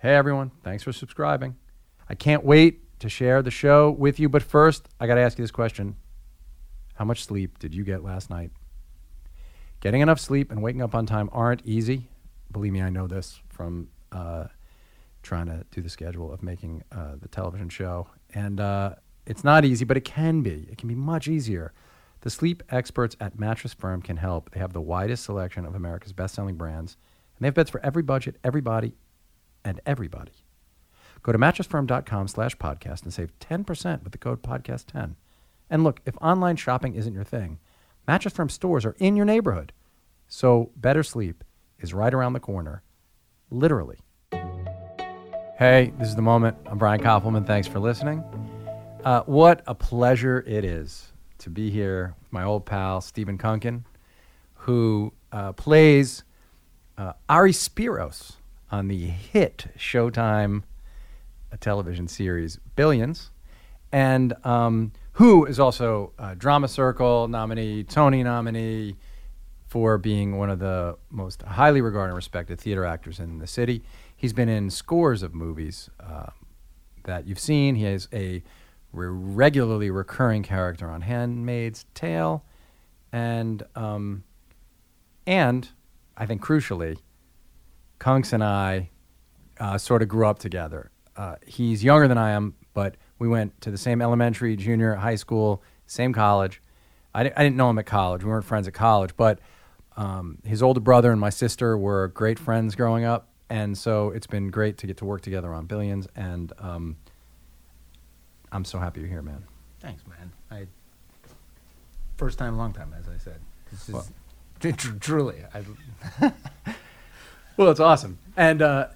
Hey, everyone. Thanks for subscribing. I can't wait to share the show with you. But first, I got to ask you this question How much sleep did you get last night? Getting enough sleep and waking up on time aren't easy. Believe me, I know this from uh, trying to do the schedule of making uh, the television show. And uh, it's not easy, but it can be. It can be much easier. The sleep experts at Mattress Firm can help. They have the widest selection of America's best selling brands, and they have beds for every budget, every body, and everybody. Go to mattressfirm.com slash podcast and save 10% with the code podcast10. And look, if online shopping isn't your thing, Mattress Firm stores are in your neighborhood. So better sleep is right around the corner, literally. Hey, this is the moment. I'm Brian Koppelman. Thanks for listening. Uh, what a pleasure it is to be here with my old pal, Stephen Kunken, who uh, plays uh, Ari Spyros on the hit Showtime television series Billions, and um, who is also a Drama Circle nominee, Tony nominee for being one of the most highly regarded and respected theater actors in the city. He's been in scores of movies uh, that you've seen. He has a re- regularly recurring character on Handmaid's Tale, and um, and I think crucially, Kunks and I uh, sort of grew up together. Uh, he's younger than I am, but we went to the same elementary, junior, high school, same college. I, di- I didn't know him at college. We weren't friends at college, but um, his older brother and my sister were great friends growing up, and so it's been great to get to work together on Billions. And um, I'm so happy you're here, man. Thanks, man. I first time, long time, as I said. This is Well- tr- tr- truly. I, Well, it's awesome, and uh,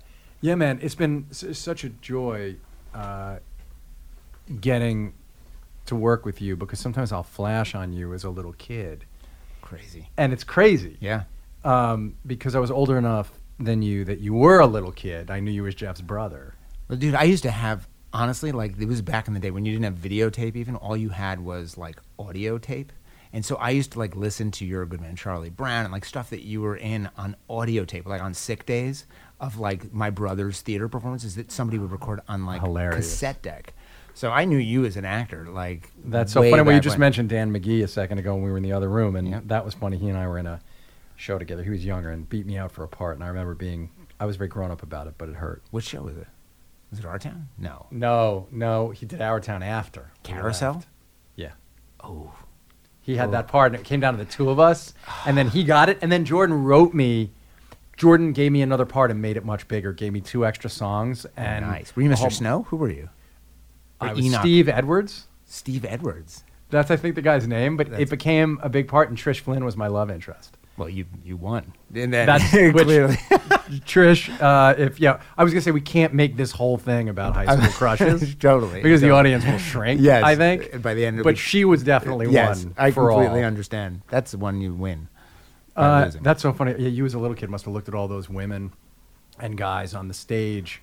yeah, man, it's been s- such a joy uh, getting to work with you because sometimes I'll flash on you as a little kid, crazy. and it's crazy. Yeah. Um, because I was older enough than you that you were a little kid. I knew you as Jeff's brother. Well, dude, I used to have honestly like it was back in the day when you didn't have videotape. Even all you had was like audio tape. And so I used to like listen to Your Good Man Charlie Brown and like stuff that you were in on audio tape, like on sick days of like my brother's theater performances that somebody would record on like Hilarious. cassette deck. So I knew you as an actor, like That's so funny. Well, you just when. mentioned Dan McGee a second ago when we were in the other room, and Yep. that was funny. He and I were in a show together. He was younger and beat me out for a part, and I remember being I was very grown up about it, but it hurt. What show was it? Was it Our Town? No. No, no, he did Our Town after Carousel? Yeah, Oh. He had Oh. that part, and it came down to the two of us, and then he got it, and then Jordan wrote me. Jordan gave me another part and made it much bigger. Gave me two extra songs, oh, and nice. Were you Mr. whole- Snow? Who were you? Or I was Enoch? Steve Edwards. Steve Edwards. That's I think the guy's name, but it became a big part, and Trish Flynn was my love interest. Well, you you won. And then That's which, clearly. Trish. Uh, if yeah, I was gonna say we can't make this whole thing about high school crushes totally. because the audience will shrink. Yes. I think. and By the end of But she was definitely yes, one I completely all. understand. That's the one you win. Uh, that's so funny. Yeah, you as a little kid must have looked at all those women and guys on the stage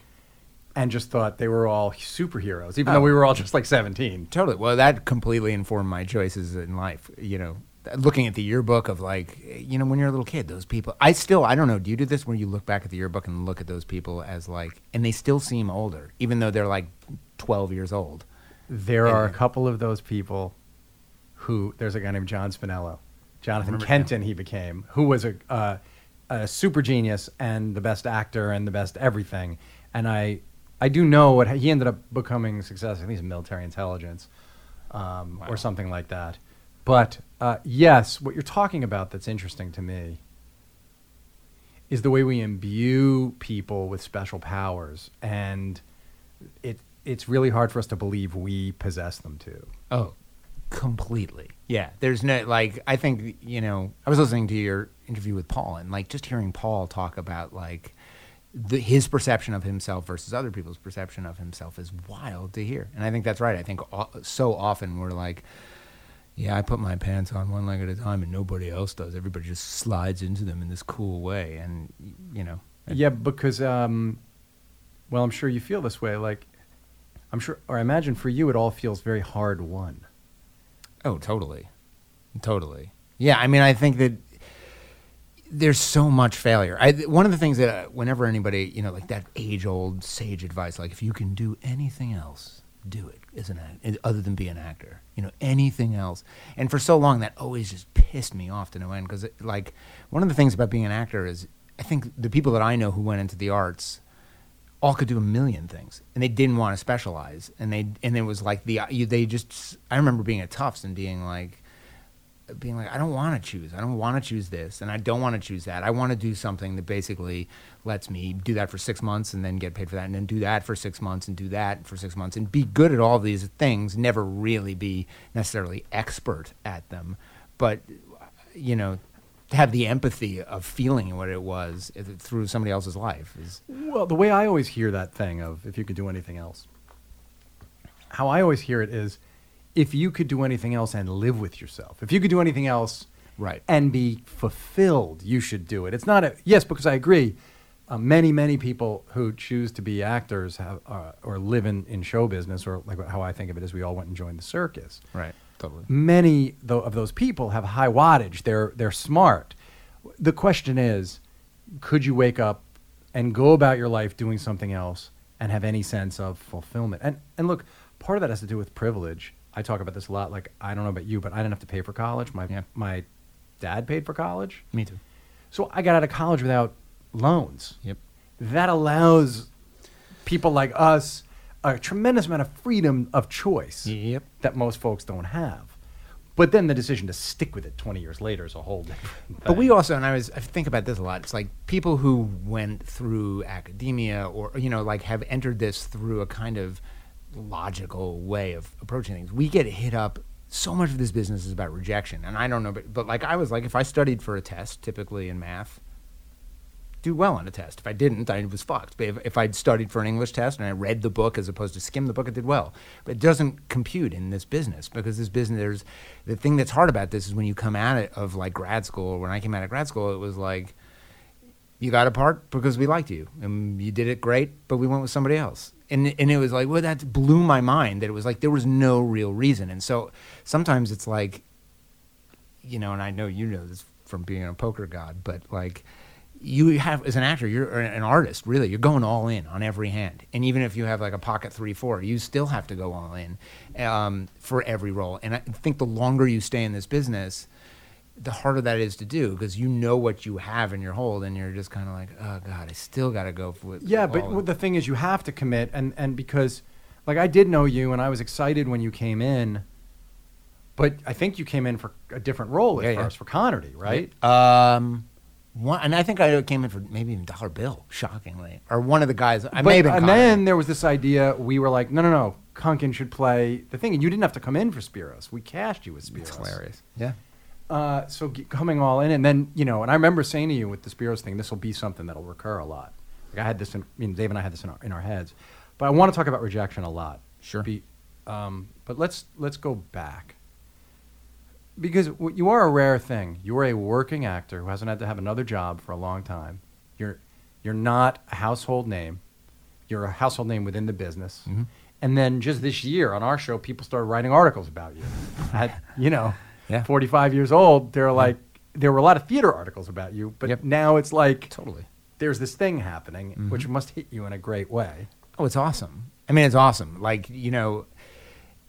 and just thought they were all superheroes, even though Oh. we were all just like 17. Totally. Well, that completely informed my choices in life. You know, looking at the yearbook of like, you know, when you're a little kid, those people. I still, I don't know. Do you do this where you look back at the yearbook and look at those people as like, and they still seem older, even though they're like 12 years old. There are a couple of those people who, there's a guy named John Spinello, Jonathan Kenton, he became, who was a, uh, a super genius and the best actor and the best everything. And I, I do know what he ended up becoming successful I think he's military intelligence um, Wow. or something like that. But uh, yes, what you're talking about that's interesting to me is the way we imbue people with special powers, and it it's really hard for us to believe we possess them too. Oh, completely. Yeah. There's no like. I think you know. I was listening to your interview with Paul, and like just hearing Paul talk about like the, his perception of himself versus other people's perception of himself is wild to hear. And I think that's right. I think o- so often we're like. Yeah, I put my pants on one leg at a time, and nobody else does. Everybody just slides into them in this cool way, and you know, Yeah, because um, well, I'm sure you feel this way. Like, I'm sure, or I imagine for you, it all feels very hard won. Oh, totally. Totally. Yeah, I mean, I think that there's so much failure. I, one of the things that uh, whenever anybody, you know, like that age old sage advice, like if you can do anything else, do it as an act, other than be an actor. You know, anything else. And for so long, that always just pissed me off to no end because, like, one of the things about being an actor is I think the people that I know who went into the arts all could do a million things and they didn't want to specialize and they and it was like the you, they just I remember being at Tufts and being like being like I don't want to choose. I don't want to choose this and I don't want to choose that. I want to do something that basically lets me do that for 6 months and then get paid for that and then do that for 6 months and do that for 6 months and be good at all these things never really be necessarily expert at them but you know have the empathy of feeling what it was uh, through somebody else's life is well the way i always hear that thing of if you could do anything else how i always hear it is if you could do anything else and live with yourself if you could do anything else right and be fulfilled you should do it it's not a yes because i agree uh, many many people who choose to be actors have, uh, or live in, in show business or like how i think of it is we all went and joined the circus right totally. Many though, of those people have high wattage. They're they're smart. The question is, could you wake up and go about your life doing something else and have any sense of fulfillment? And and look, part of that has to do with privilege. I talk about this a lot. Like I don't know about you, but I didn't have to pay for college. My yeah. my dad paid for college. Me too. So I got out of college without loans. Yep. That allows people like us a tremendous amount of freedom of choice yep. that most folks don't have. But then the decision to stick with it 20 years later is a whole different thing. But we also, and I was, I think about this a lot. It's like people who went through academia or, you know, like have entered this through a kind of logical way of approaching things. We get hit up. So much of this business is about rejection. And I don't know, but, but like I was like, if I studied for a test, typically in math, do well on a test. If I didn't, I was fucked. But if, if I'd studied for an English test and I read the book as opposed to skim the book, I did well. But it doesn't compute in this business because this business, there's the thing that's hard about this is when you come at it of like grad school. When I came out of grad school, it was like you got a part because we liked you and you did it great, but we went with somebody else. And and it was like, well, that blew my mind that it was like there was no real reason. And so sometimes it's like, you know, and I know you know this from being a poker god, but like you have as an actor you're an artist really. You're going all in on every hand. And even if you have like a pocket three four you still have to go all in um, for every role. And i think the longer you stay in this business the harder that is to do because you know what you have in your hold and you're just kind of like oh god i still got to go for it yeah but the thing is you have to commit and and because like i did know you and i was excited when you came in but i think you came in for a different role at yeah, first yeah. for connerty right um one, and I think I came in for maybe even dollar bill, shockingly, or one of the guys. I but, may have been and then there was this idea. We were like, no, no, no. Kunken should play the thing, and you didn't have to come in for Spyros. We cashed you with Spyros. It's hilarious. Yeah. Uh, so g- coming all in, and then you know, and I remember saying to you with the Spyros thing, this will be something that'll recur a lot. Like I had this, in, I mean, Dave and I had this in our, in our heads, but I want to talk about rejection a lot. Sure. Be, um, but let's let's go back because w- you are a rare thing. You are a working actor who hasn't had to have another job for a long time. You're you're not a household name. You're a household name within the business. Mhm. And then just this year on our show, people started writing articles about you. At, you know, Yeah. 45 years old, they're like, there were a lot of theater articles about you, but Yep. now it's like Totally. there's this thing happening, Mhm. which must hit you in a great way. Oh, it's awesome. I mean, it's awesome. Like you know,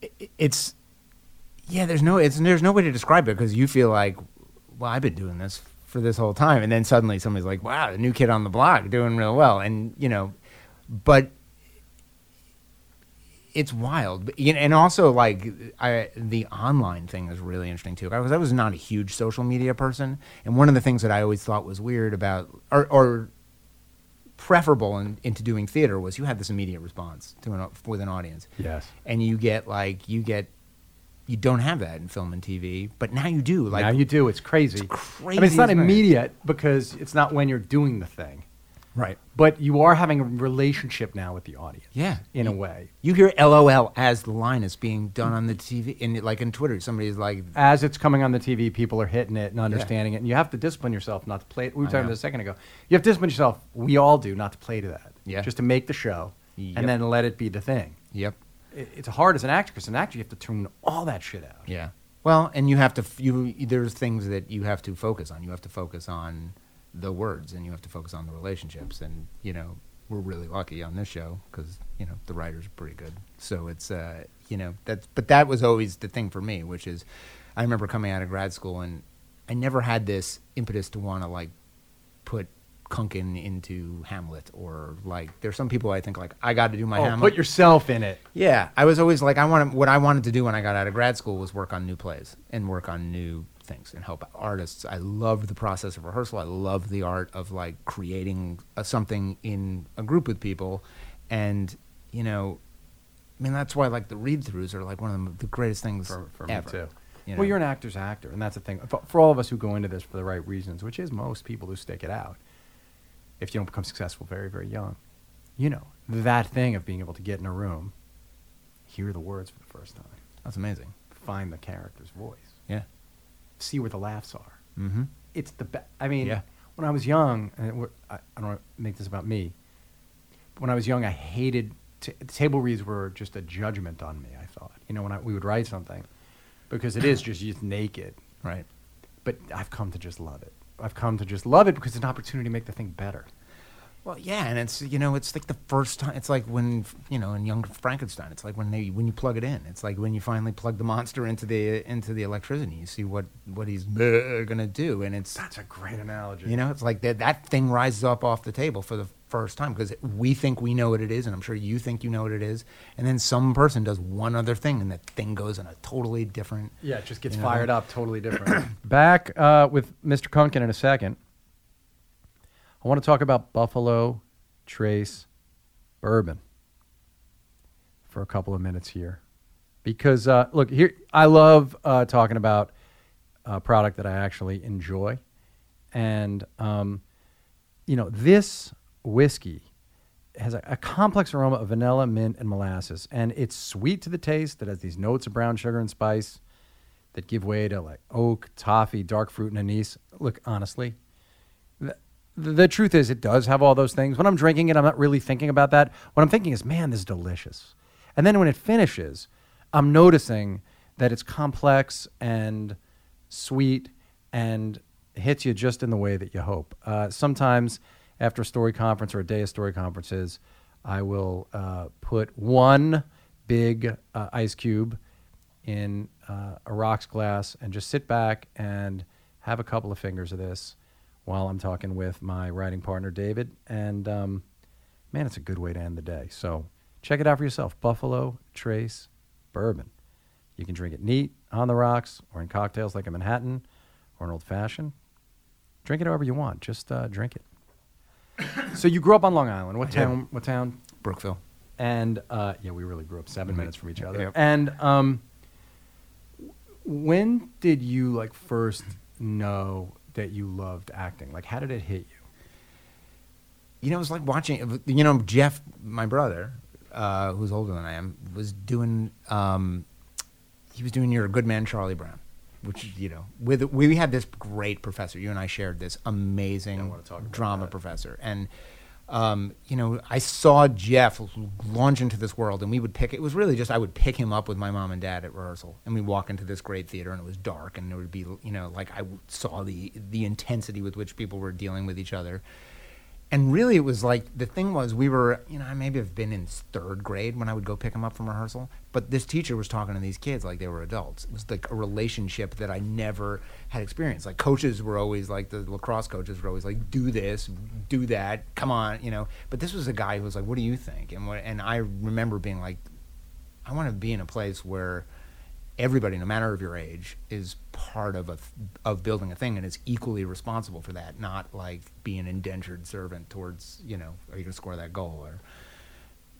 it, it's yeah. There's no it's there's no way to describe it because you feel like, well, I've been doing this for this whole time, and then suddenly somebody's like, wow, the new kid on the block doing real well, and you know, but it's wild. But, you know, and also like I, the online thing is really interesting too. Because I was not a huge social media person, and one of the things that I always thought was weird about, or, or preferable in, into doing theater was you had this immediate response to an, with an audience, Yes. and you get like you get. You don't have that in film and TV, but now you do. Like now you do. It's crazy. It's crazy, I mean, it's not immediate because it's not when you're doing the thing, right? but you are having a relationship now with the audience. Yeah. In a way. You hear LOL as the line is being done on the TV, and like in Twitter, somebody's like, As it's coming on the TV, people are hitting it and understanding it, and you have to discipline yourself not to play it. We were talking about this a second ago. You have to discipline yourself. We all do not to play to that. Yeah. Just to make the show, Yep. and then let it be the thing. "Yep, It, it's hard as an actor because an actor you have to tune all that shit out. Yeah. Well, and you have to f- you there's things that you have to focus on. You have to focus on the words and you have to focus on the relationships. And you know, we're really lucky on this show because you know the writers are pretty good. So it's uh, you know that's but that was always the thing for me, which is I remember coming out of grad school and I never had this impetus to want to like put Kunken into Hamlet or like there's some people I think like I got to do my oh, Hamlet. put yourself in it. Yeah, I was always like I wanted what I wanted to do when I got out of grad school was work on new plays and work on new things and help artists. I loved the process of rehearsal. I loved the art of like creating a, something in a group with people, and you know, I mean that's why like the read throughs are like one of the, the greatest things for, for ever. me too. you Well, you're an actor's actor, and that's the thing. For, for all of us who go into this for the right reasons, which is most people who stick it out, if you don't become successful very, very young, you know, that thing of being able to get in a room, hear the words for the first time, That's amazing. find the character's voice, Yeah. See where the laughs are. Mm-hmm. It's the best. I mean, Yeah. when I was young, and I, I don't want to make this about me, but when I was young, I hated t- table reads were just a judgment on me. I thought, you know, when I, we would write something, because it is just just naked. Right. But I've come to just love it. I've come to just love it because it's an opportunity to make the thing better. Well, yeah, and it's you know it's like the first time. It's like when you know in Young Frankenstein. It's like when they when you plug it in. It's like when you finally plug the monster into the into the electricity. You see what what he's gonna do, and it's That's a great analogy. you know it's like that that thing rises up off the table for the first time because we think we know what it is, and I'm sure you think you know what it is, and then some person does one other thing, and that thing goes in a totally different. Yeah, it just gets You know? fired up, totally different. Back uh, with Mr. Kunken in a second. I want to talk about Buffalo Trace Bourbon for a couple of minutes here, because uh, look here, I love uh, talking about a product that I actually enjoy, and um, you know this whiskey has a, a complex aroma of vanilla, mint, and molasses, and it's sweet to the taste. that has these notes of brown sugar and spice that give way to like oak, toffee, dark fruit, and anise. Look, honestly, the, truth is, it does have all those things. When I'm drinking it, I'm not really thinking about that. What I'm thinking is, man, this is delicious. And then when it finishes, I'm noticing that it's complex and sweet and hits you just in the way that you hope. Uh, sometimes after a story conference or a day of story conferences, I will uh, put one big uh, ice cube in uh, a rocks glass and just sit back and have a couple of fingers of this while I'm talking with my writing partner David. And um, man, it's a good way to end the day. So check it out for yourself. Buffalo Trace Bourbon. You can drink it neat on the rocks or in cocktails like a Manhattan or an old fashioned. Drink it however you want. Just uh, drink it. so you grew up on Long Island. What town? What town? Brookville. And uh, yeah, we really grew up 7 Mhm. minutes from each other. Yep. And um, when did you like first know that you loved acting? Like, how did it hit you? You know, it was like watching. You know, Jeff, my brother, uh, who's older than I am, was doing. Um, he was doing "You're a Good Man, Charlie Brown," which you know, with we had this great professor. You and I shared this amazing wanna talk about drama that. professor, and um, you know, I saw Jeff launch into this world, and we would pick. It was really just I would pick him up with my mom and dad at rehearsal, and we'd walk into this great theater, and it was dark, and there would be, you know, like I saw the the intensity with which people were dealing with each other, and really it was like the thing was we were, you know, I maybe have been in third grade when I would go pick him up from rehearsal, but this teacher was talking to these kids like they were adults. It was like a relationship that I never had experienced. Like coaches were always like the lacrosse coaches were always like, do this, do that, come on, you know. But this was a guy who was like, what do you think? And what, and I remember being like, I want to be in a place where everybody, no matter of your age, is part of a of building a thing and is equally responsible for that. Not like being an indentured servant towards you know, are you to score that goal or.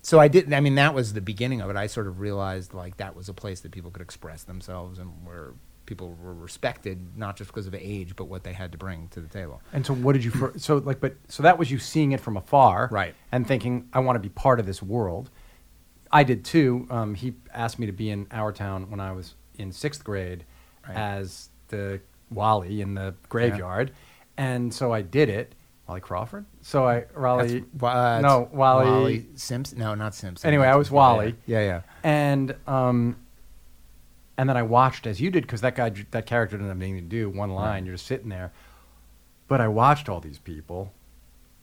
So I didn't. I mean, that was the beginning of it. I sort of realized like that was a place that people could express themselves and where people were respected, not just because of age, but what they had to bring to the table. And so, what did you? So, like, but so that was you seeing it from afar, Right. And thinking, I want to be part of this world. I did too. Um, he asked me to be in our town when I was in sixth grade Right. as the Wally in the graveyard, and so I did it. Wally Crawford. So I Raleigh. Uh, no, it's Wally. Simpson. No, not Simpson. Anyway, I was Yeah, Wally. Yeah, yeah. and um, and then I watched as you did because that guy, that character didn't have anything to do. One line, Right. you're just sitting there. But I watched all these people,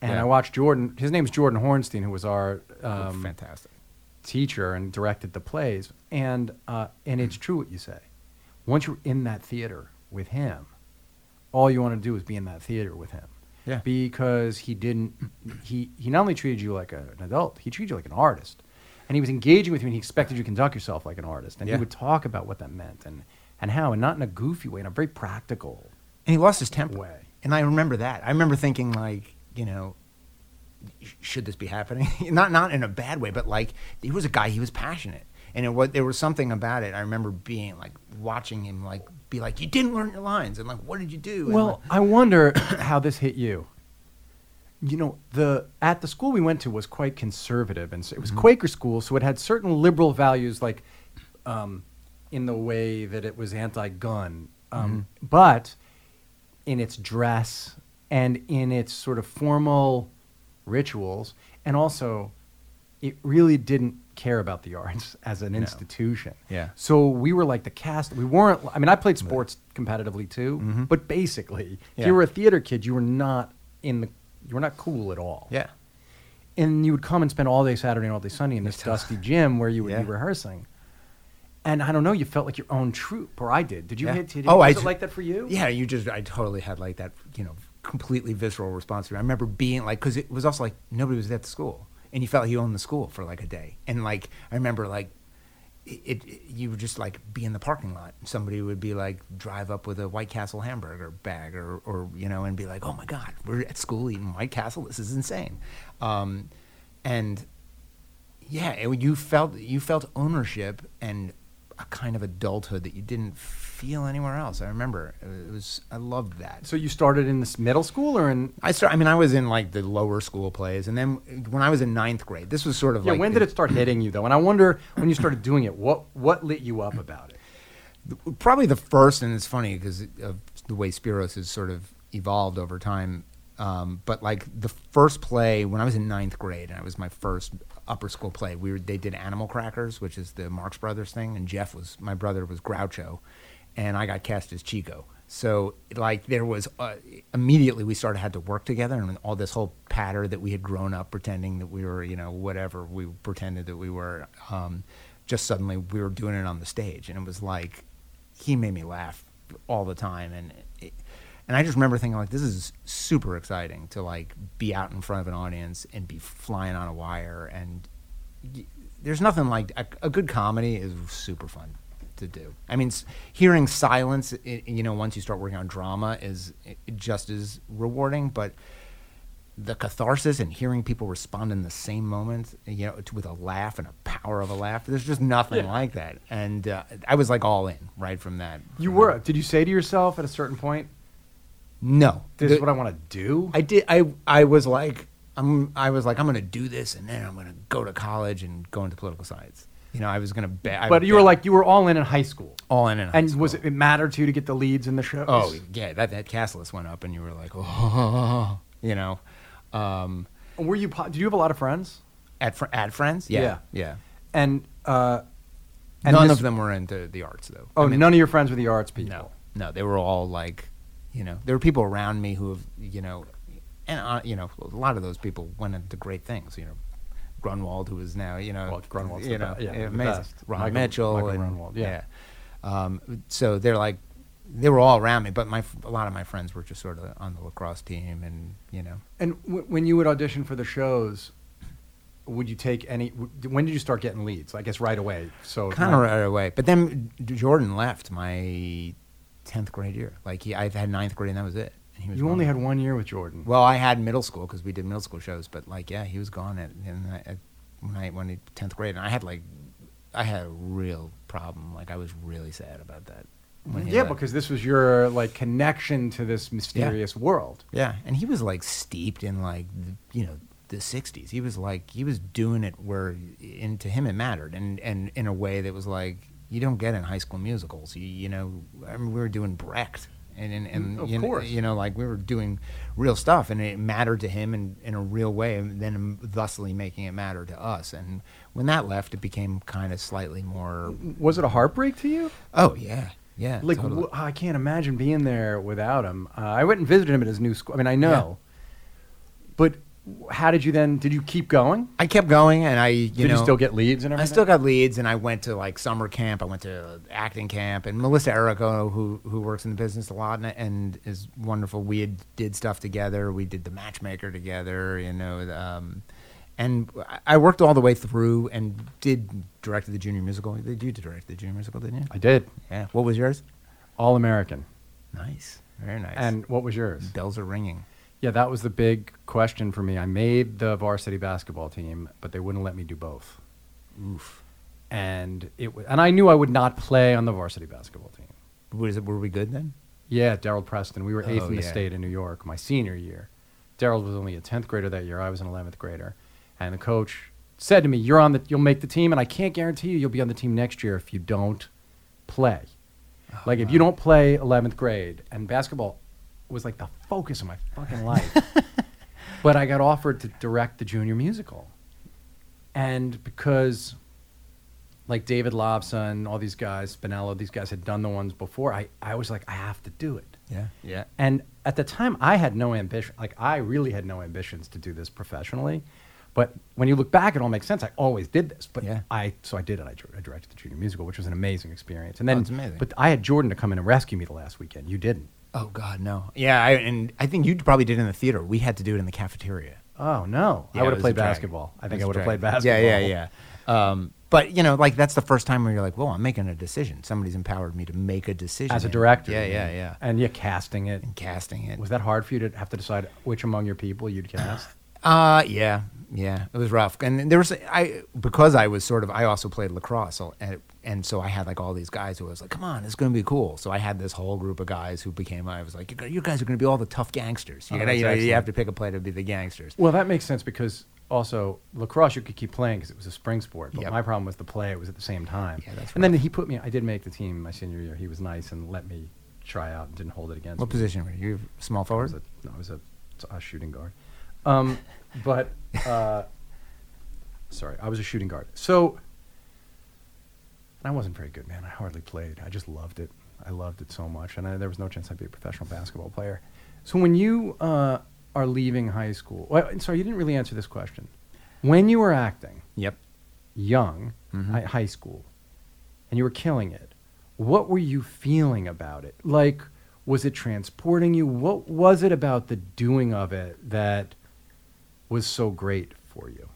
and Yeah. I watched Jordan. His name's Jordan Hornstein, who was our um, fantastic. Teacher and directed the plays. And uh, and it's true what you say. Once you're in that theater with him, all you want to do is be in that theater with him. Yeah. Because he didn't. He he not only treated you like a, an adult, he treated you like an artist, and he was engaging with you, and he expected you to conduct yourself like an artist, and Yeah. he would talk about what that meant and and how, and not in a goofy way, in a very practical. And he lost his temper. Way. And I remember that. I remember thinking like, you know, should this be happening? not not in a bad way, but like he was a guy. He was passionate, and it was, there was something about it. I remember being like watching him like be like, you didn't learn your lines, and like, what did you do? Well, I wonder how this hit you. You know, the at the school we went to was quite conservative, and so it was Quaker school, so it had certain liberal values, like um, in the way that it was anti-gun, um, but in its dress and in its sort of formal rituals, and also it really didn't care about the arts as an institution. Yeah. So we were like the cast. We weren't. I mean, I played sports competitively too, mm-hmm. but basically, if you were a theater kid, you were not in the. You were not cool at all. yeah, And you would come and spend all day Saturday and all day Sunday in this dusty gym where you would Yeah. be rehearsing. And I don't know, you felt like your own troupe, or I did. Did you Yeah. hit? Did, Oh, was I it like that for you? Yeah, you just I totally had like that, you know, completely visceral response to it. I remember being like, because it was also like nobody was at the school, and you felt like you owned the school for like a day, and like I remember like. It, it you would just like be in the parking lot. Somebody would be like drive up with a White Castle hamburger bag, or or you know, and be like, "Oh my God, we're at school eating White Castle. This is insane." Um, and yeah, it, you felt you felt ownership and a kind of adulthood that you didn't feel anywhere else. I remember uh, it was I loved that. So you started in this middle school or in? I start. I mean, I was in like the lower school plays, and then uh, when I was in ninth grade, this was sort of Yeah. like when did it start hitting you though? And I wonder when you started doing it, what what lit you up about it? probably the first, and it's funny because of the way Spyros has sort of evolved over time. Um, but like the first play when I was in ninth grade, and it was my first upper school play. We were, they did Animal Crackers, which is the Marx Brothers thing, and Jeff was my brother was Groucho, and I got cast as Chico. So like there was uh, immediately we started had to work together, and all this whole patter that we had grown up pretending that we were you know whatever we pretended that we were. Um, just suddenly we were doing it on the stage, and it was like he made me laugh all the time, and and I just remember thinking like this is super exciting to like be out in front of an audience and be flying on a wire, and y- there's nothing like a, a good comedy is super fun to do. I mean, s- hearing silence, i you know, once you start working on drama, is just as rewarding, but the catharsis and hearing people respond in the same moment, you know, with a laugh and a power of a laugh. There's just nothing Yeah. like that. And uh, I was like all in right from that. You were. Did you say to yourself at a certain point, No. "This The- is what I want to do"? I did. I I was like, I'm. I was like, I'm going to do this, and then I'm going to go to college and go into political science. You know, I was going to bet. but you were like you were all in in high school. all in. in high And was it, it mattered to you to get the leads in the shows? Oh yeah, that that cast list went up, and you were like, oh, you know, um, were you? po- Did you have a lot of friends? at fr- at friends. Yeah. Yeah. And uh, and None this- of them were into the arts though. Oh, none of your friends were the arts people. No, no, they were all like, you know, there were people around me who have, you know, and uh, you know, a lot of those people went into great things. You know, Grunwald, who is now, you know, Well, Grunwald's you the know, be- yeah, the amazing. best. Ron Michael- Mitchell Michael and Grunwald, yeah. yeah. Um, so they're like, they were all around me, but my a lot of my friends were just sort of on the lacrosse team, and you know, And w- when you would audition for the shows, would you take any? w- When did you start getting leads? I guess right away. So kind of right away. But then Jordan left my tenth grade year. Like he, I've had ninth grade, and that was it. And he was You only had one year with Jordan. Well, I had middle school because we did middle school shows, but like, yeah, he was gone at, in, at when I when he tenth grade, and I had like, I had a real problem. Like, I was really sad about that. yeah, left. because this was your like connection to this mysterious world. yeah, and he was like steeped in like the, you know the '60s. He was like he was doing it where, and to him it mattered, and and in a way that was like you don't get in high school musicals. You you know, I mean, we were doing Brecht. And, and, and Mm, Of you, know, you know, like we were doing real stuff, and it mattered to him in, in a real way, and then thusly making it matter to us. And when that left, it became kind of slightly more. Was it a heartbreak to you? Oh yeah, Yeah, Like totally. wh- I can't imagine being there without him. Uh, I went and visited him at his new school. I mean, I know, but how did you then? Did you keep going? I kept going, and I you did know you still get leads and everything? I still got leads, and I went to like summer camp. I went to acting camp, and Melissa Errico, who who works in the business a lot and, and is wonderful. We had, did stuff together. We did the Matchmaker together, you know, um, and I- worked all the way through and did directed the junior musical. Did you direct the junior musical? Didn't you? I did. Yeah. What was yours? All American. Nice, very nice. And what was yours? bells are ringing. Yeah, that was the big question for me. I made the varsity basketball team, but they wouldn't let me do both. Oof. And it was, and I knew I would not play on the varsity basketball team. Was it, were we good then? Yeah, Daryl Preston. We were eighth Oh, in the yeah. state in New York my senior year. Daryl was only a tenth grader that year. I was an eleventh grader, and the coach said to me, "You're on the. You'll make the team, and I can't guarantee you you'll be on the team next year if you don't play. Oh, like if you don't play eleventh grade, and basketball was like the focus of my fucking life. but I got offered to direct the junior musical, and because like David Lobson, all these guys, Spinello, these guys had done the ones before. I, I was like, I have to do it. Yeah. Yeah. And at the time, I had no ambition. Like, I really had no ambitions to do this professionally. But when you look back, it all makes sense. I always did this. But Yeah. I, so I did it. I, dir- I directed the junior musical, which was an amazing experience. And oh, then, Oh, it's amazing. but I had Jordan to come in and rescue me the last weekend. You didn't. Oh God, no. Yeah, I, and I think you probably did it in the theater. We had to do it in the cafeteria. Oh, no. Yeah, I would have played basketball. I think I would have played basketball. Yeah, yeah, yeah. Um, but you know, like that's the first time where you're like, "Well, I'm making a decision. Somebody's empowered me to make a decision." As a director. Yeah, yeah, yeah. And you're casting it. And casting it. Was that hard for you to have to decide which among your people you'd cast? Uh, yeah, yeah. It was rough, and there was I because I was sort of I also played lacrosse, and and so I had like all these guys who I was like, "Come on, it's going to be cool." So I had this whole group of guys who became. I was like, "You guys- "You guys are going to be all the tough gangsters. You, Oh, gotta, you, know, you have to pick a play to be the gangsters." Well, that makes sense because also lacrosse you could keep playing because it was a spring sport. But Yep. my problem was the play; it was at the same time. Yeah, that's and then he put me. I did make the team my senior year. He was nice and let me try out and didn't hold it against What me. position were you? Small I forward. was a, no, I was a, a shooting guard. Um, but uh, sorry, I was a shooting guard. So I wasn't very good, man. I hardly played. I just loved it. I loved it so much, and I, there was no chance I'd be a professional basketball player. So when you uh, are leaving high school, well, sorry, you didn't really answer this question. When you were acting, Yep. young, Mhm. hi- high school, and you were killing it, what were you feeling about it? Like, was it transporting you? What was it about the doing of it that was so great for you?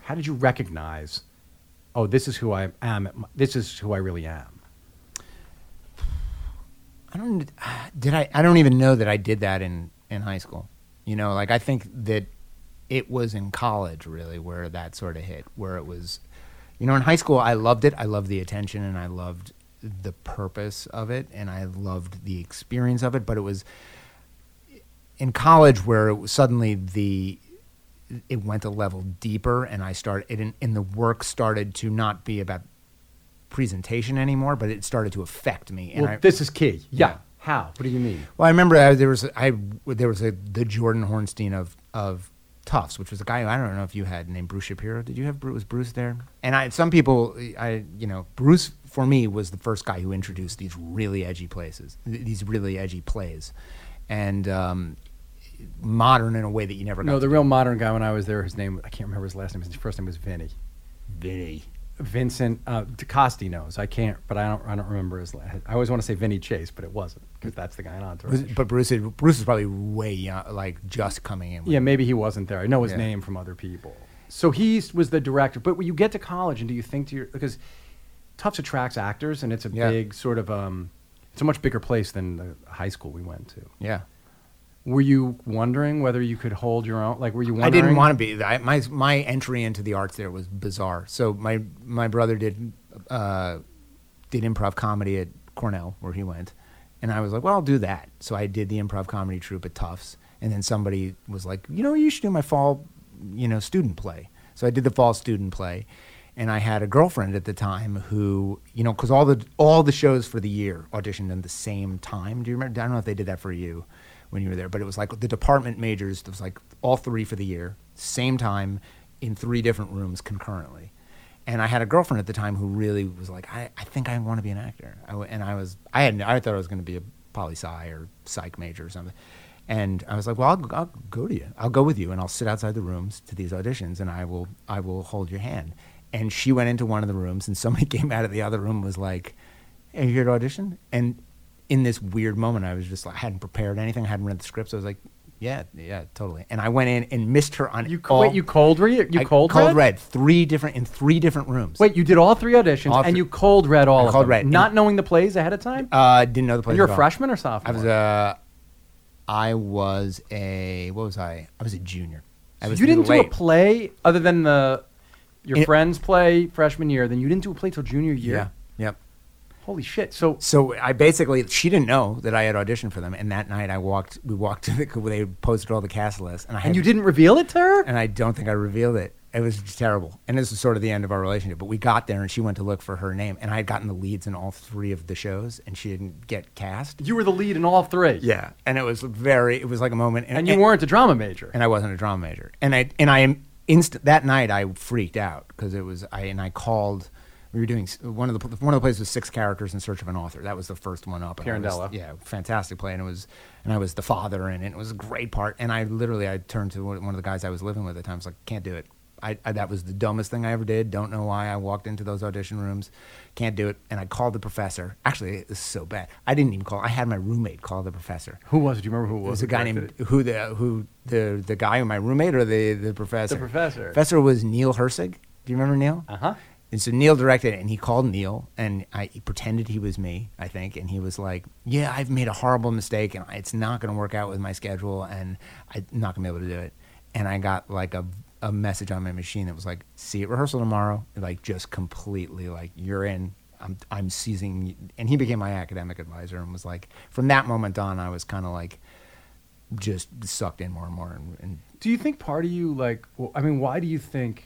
How did you recognize, oh, this is who I am, this is who I really am? I don't did I I don't even know that I did that in in high school. You know, like I think that it was in college really where that sort of hit where it was you know in high school I loved it. I loved the attention and I loved the purpose of it and I loved the experience of it, but it was in college where it was suddenly the it went a level deeper and I started it in, and the work started to not be about presentation anymore, but it started to affect me. And well, I, this is key. Yeah. Yeah. How? What do you mean? well, I remember I, there was I there was a the Jordan Hornstein of of Tufts, which was a guy who I don't know if you had named Bruce Shapiro. Did you have Bruce? Was Bruce there? And I some people I you know Bruce for me was the first guy who introduced these really edgy places, these really edgy plays, and um, modern in a way that you never got. No, the real modern guy when I was there, his name, I can't remember his last name. His first name was Vinny. Vinny. Vincent uh, DeCosti knows. I can't, but I don't. I don't remember his. la- I always want to say Vinny Chase, but it wasn't because that's the guy in Entourage. Was- But Bruce, is- Bruce is probably way young, like just coming in. yeah, maybe he wasn't there. I know his Yeah. name from other people. So he was the director. But when you get to college, and do you think to your because Tufts attracts actors, and it's a Yeah. big sort of um, it's a much bigger place than the high school we went to. yeah. Were you wondering whether you could hold your own? Like, were you Wondering? I didn't want to be. I, my my entry into the arts there was bizarre. So my my brother did uh, did improv comedy at Cornell where he went, and I was like, well, I'll do that. So I did the improv comedy troupe at Tufts, and then somebody was like, you know, you should do my fall, you know, student play. So I did the fall student play, and I had a girlfriend at the time who, you know, because all the all the shows for the year auditioned at the same time. Do you remember? I don't know if they did that for you when you were there, but it was like the department majors. It was like all three for the year, same time, in three different rooms concurrently, And I had a girlfriend at the time who really was like, I, I think I want to be an actor. I and I was, I had, I thought I was going to be a poli sci or psych major or something. And I was like, well, I'll, I'll go to you. I'll go with you, and I'll sit outside the rooms to these auditions, and I will, I will hold your hand. And she went into one of the rooms, and somebody came out of the other room was like, "Are you here to audition?" And in this weird moment, I was just like, I hadn't prepared anything, I hadn't read the script, so I was like, "Yeah, yeah, totally." And I went in and missed her on You all, wait, you cold read? You I cold, cold read? read three different in three different rooms. Wait, you did all three auditions All and you cold read all I of cold them, read. not knowing the plays ahead of time. uh, didn't know the plays. You're a freshman or sophomore? I was a, I was a what was I? I was a junior. I So was you didn't do a play other than the your In- friends play freshman year. Then you didn't do a play till junior year. Yeah. Yep. Holy shit! So So I basically, she didn't know that I had auditioned for them, and that night I walked. We walked to the. They posted all the cast lists, and I had, and you didn't reveal it to her. and I don't think I revealed it. It was just terrible, and this was sort of the end of our relationship. But we got there, and she went to look for her name, and I had gotten the leads in all three of the shows, and she didn't get cast. You were the lead in all three. Yeah, and it was very. It was like a moment, And you weren't a drama major. and I wasn't a drama major. And I and I am instant that night I freaked out because it was I and I called. We were doing one of the one of the plays was six characters in search of an author. That was the first one up. and was- Pirandello. yeah, fantastic play, and it was and I was the father in it. And it was a great part. And I literally I turned to one of the guys I was living with at the time. I was like, can't do it. I, I that was the dumbest thing I ever did. Don't know why I walked into those audition rooms. Can't do it. And I called the professor. Actually, it was so bad. I didn't even call. I had my roommate call the professor. who was it? Do you remember who it It was? was a guy named it? who the who the the guy my roommate or the the professor. The professor. Professor was Neil Hersig. Do you remember Neil? Uh huh. And so Neil directed it, and he called Neil, and I he pretended he was me, I think, and he was like, "Yeah, I've made a horrible mistake, and it's not going to work out with my schedule, and I'm not going to be able to do it." And I got like a a message on my machine that was like, "See you at rehearsal tomorrow." Like just completely like, "You're in." I'm I'm seizing, and he became my academic advisor, and was like, from that moment on, I was kind of like, just sucked in more and more, and, and Do you think part of you like? Well, I mean, why do you think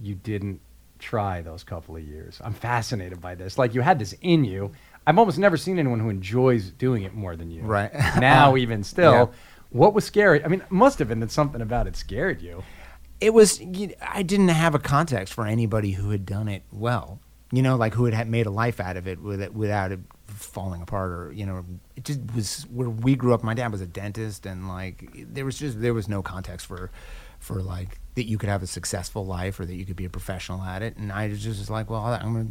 you didn't try those couple of years? I'm fascinated by this. Like you had this in you. I've almost never seen anyone who enjoys doing it more than you. Right. now, even still, Yeah. what was scary? I mean, it must have been that something about it scared you. it was you- I didn't have a context for anybody who had done it well. You know, like who had made a life out of it without it falling apart or you know, it just was where we grew up. My dad was a dentist, and like there was just there was no context for for like that you could have a successful life or that you could be a professional at it. And I was just like, well, I'm gonna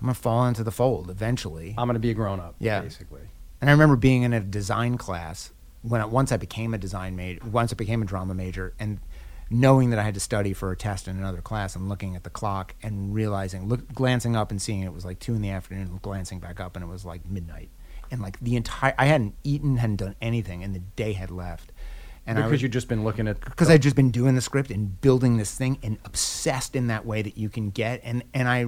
I'm gonna fall into the fold eventually. I'm to be a grown up. Yeah. basically. And I remember being in a design class when I, once I became a design major, once I became a drama major, and knowing that I had to study for a test in another class, and looking at the clock and realizing, look, glancing up and seeing it was like two in the afternoon, glancing back up and it was like midnight, and like the entire I hadn't eaten, hadn't done anything, and the day had left, and because you've just been looking at. because I'd just been doing the script and building this thing and obsessed in that way that you can get. And and I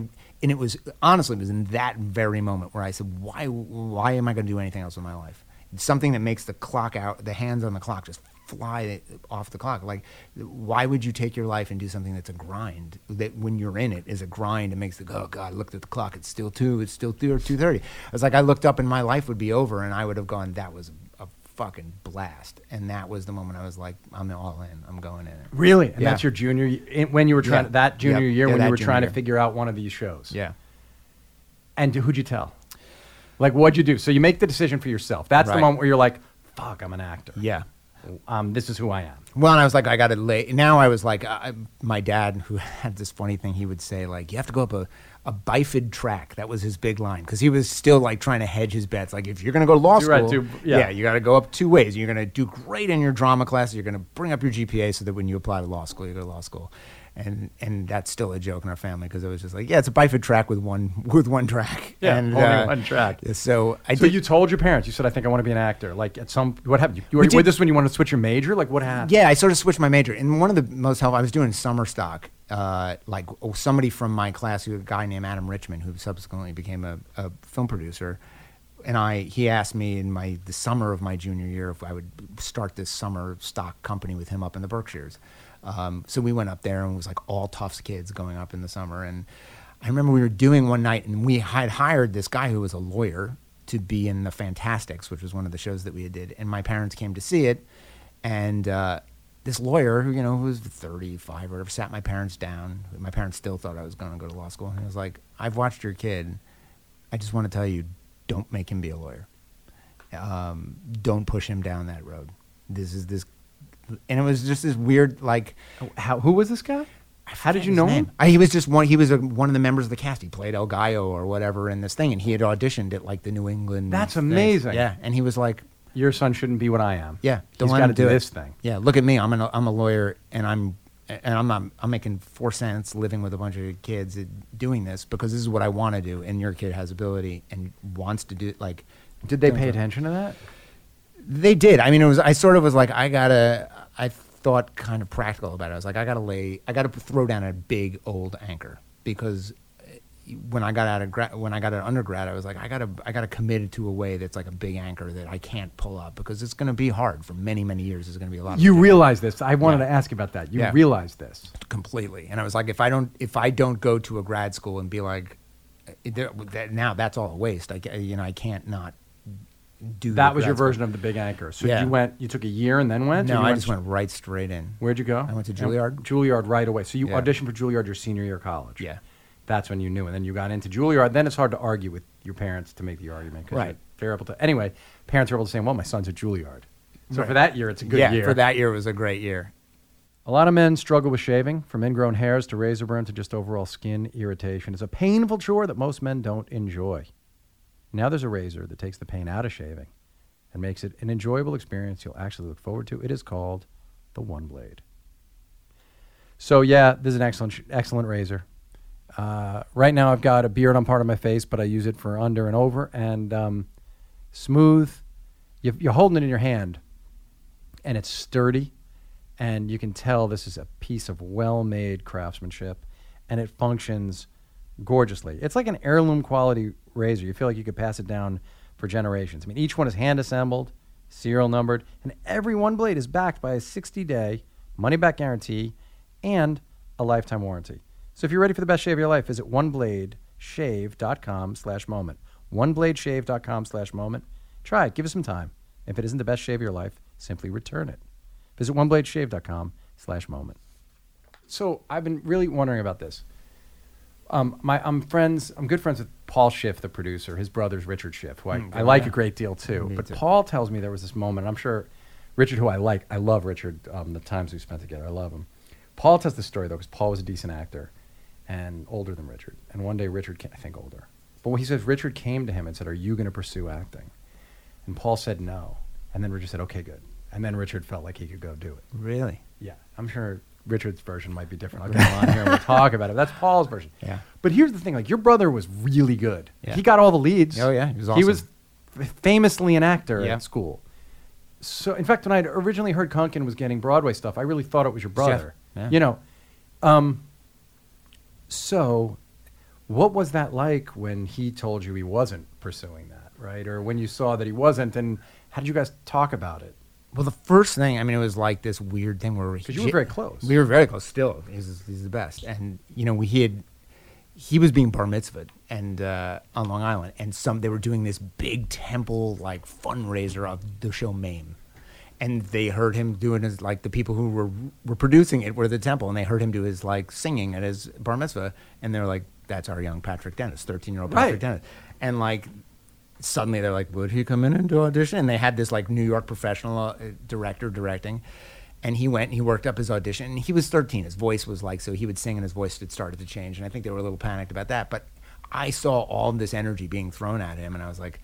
and it was honestly it was in that very moment where I said why why am I going to do anything else in my life? It's something that makes the clock out the hands on the clock just fly off the clock. Like why would you take your life and do something that's a grind? That when you're in it is a grind. It makes the oh god I looked at the clock. It's still 2 it's still 2 or 2:30 I was like I looked up and my life would be over and I would have gone that was fucking blast and that was the moment I was like I'm all in I'm going in it Really, and Yeah. that's your junior y- when you were trying Yeah. that junior Yep. year Yeah, when you were trying year. to figure out one of these shows. yeah And who'd you tell? Like, what'd you do? So you make the decision for yourself. That's the moment where you're like, "Fuck, I'm an actor. yeah Um, this is who I am." Well, and I was like, I got to lay. Now I was like, I, my dad, who had this funny thing, he would say, like, you have to go up a, a bifid track. That was his big line because he was still like trying to hedge his bets. Like, if you're going to go to law right, school, do- yeah. you got to go up two ways. You're going to do great in your drama class. You're going to bring up your GPA so that when you apply to law school, you go to law school. And and that's still a joke in our family because it was just like, yeah, it's a bifid track with one with one track. Yeah, and, only uh, one track. So I So did. you told your parents. You said, "I think I want to be an actor." Like at some, what happened? You, you We were, did- this when you wanted to switch your major? Like what happened? Yeah, I sort of switched my major. And one of the most helpful, I was doing summer stock. Uh, like oh, somebody from my class, who a guy named Adam Richmond, who subsequently became a, a film producer, and I, he asked me in my the summer of my junior year if I would start this summer stock company with him up in the Berkshires. Um, so we went up there and it was like all Tufts kids going up in the summer. And I remember we were doing one night, and we had hired this guy who was a lawyer to be in the Fantasticks, which was one of the shows that we did. And my parents came to see it, and uh, this lawyer who you know who was 35 or whatever sat my parents down. My parents still thought I was going to go to law school, and he was like, "I've watched your kid. I just want to tell you, don't make him be a lawyer. Um, don't push him down that road. This is this." And it was just this weird, like, How, who was this guy? How did you know name. him? I, he was just one. He was a, one of the members of the cast. He played El Gallo or whatever in this thing, and he had auditioned at like the New England. That's thing. amazing. Yeah, and he was like, Your son shouldn't be what I am. "Yeah, he's don't let gotta do it." this thing. Yeah, look at me. I'm an, I'm a lawyer, and I'm and I'm not, I'm making four cents living with a bunch of kids doing this because this is what I want to do, and your kid has ability and wants to do it. Like, Did they pay attention to that? They did. I mean, it was. I sort of was like, I gotta. I thought kind of practical about it. I was like, I gotta lay. I gotta throw down a big old anchor because when I got out of grad, when I got out of undergrad, I was like, I gotta. I gotta commit to a way that's like a big anchor that I can't pull up because it's gonna be hard for many many years. It's gonna be a lot. You realize this. I wanted Yeah. to ask about that. You Yeah. realize this. completely. And I was like, if I don't, if I don't go to a grad school and be like, eh, that, now that's all a waste. I, you know, I can't not do. That was your version of the big anchor. So Yeah. you went. You took a year and then went. No, you I just went right straight in. Where'd you go? I went to And- Juilliard. Juilliard right away. So you Yeah. auditioned for Juilliard your senior year of college. Yeah. That's when you knew, and then you got into Juilliard. Then it's hard to argue with your parents to make the argument because Right. they're able to. Anyway, parents are able to say, "Well, my son's at Juilliard." So Right. for that year, it's a good yeah, year. for that year it was a great year. A lot of men struggle with shaving, from ingrown hairs to razor burn to just overall skin irritation. It's a painful chore that most men don't enjoy. Now there's a razor that takes the pain out of shaving and makes it an enjoyable experience you'll actually look forward to. It is called the One Blade. So yeah, this is an excellent, excellent razor. Uh, right now I've got a beard on part of my face, but I use it for under and over and um, smooth. You, you're holding it in your hand, and it's sturdy and you can tell this is a piece of well-made craftsmanship and it functions gorgeously. It's like an heirloom quality razor. You feel like you could pass it down for generations. I mean each one is hand assembled serial numbered and every one blade is backed by a 60-day money-back guarantee and a lifetime warranty so if you're ready for the best shave of your life visit onebladeshave.com slash moment onebladeshave.com slash moment try it give it some time if it isn't the best shave of your life simply return it Visit onebladeshave.com slash moment. So I've been really wondering about this. Um, my, I'm friends, I'm good friends with Paul Schiff, the producer. His brother's Richard Schiff, who I, Mm, I like yeah. a great deal too. Me but too. Paul tells me there was this moment, I'm sure Richard, who I like, I love Richard, um, the times we spent together, I love him. Paul tells the story though, because Paul was a decent actor and older than Richard. And one day Richard, ca- I think older. But he says Richard came to him and said, Are you going to pursue acting? And Paul said no. And then Richard said, Okay, good. And then Richard felt like he could go do it. Really? Yeah, I'm sure Richard's version might be different. I'll him on here and we'll talk about it. That's Paul's version. Yeah. But here's the thing: like your brother was really good. Yeah. He got all the leads. Oh, yeah, he was He was f- famously an actor Yeah. at school. So, in fact, when I originally heard Kunken was getting Broadway stuff, I really thought it was your brother. Yeah. You know, um, so what was that like when he told you he wasn't pursuing that, right? Or when you saw that he wasn't, and how did you guys talk about it? Well, the first thing, I mean, it was like this weird thing where 'Cause you were very close. We were very close. Still, he's, he's the best. And you know, we he had he was being bar mitzvahed and uh, on Long Island, and some they were doing this big temple like fundraiser of the show Mame, and they heard him doing his like the people who were were producing it were the temple, and they heard him do his like singing at his bar mitzvah, and they were like, "That's our young Patrick Dennis, thirteen year old Patrick Right. Dennis," and like suddenly they're like, would he come in and do audition? And they had this like New York professional uh, director directing. And he went and he worked up his audition. And he was 13. His voice was like, so he would sing and his voice had started to change. And I think they were a little panicked about that. But I saw all this energy being thrown at him. And I was like,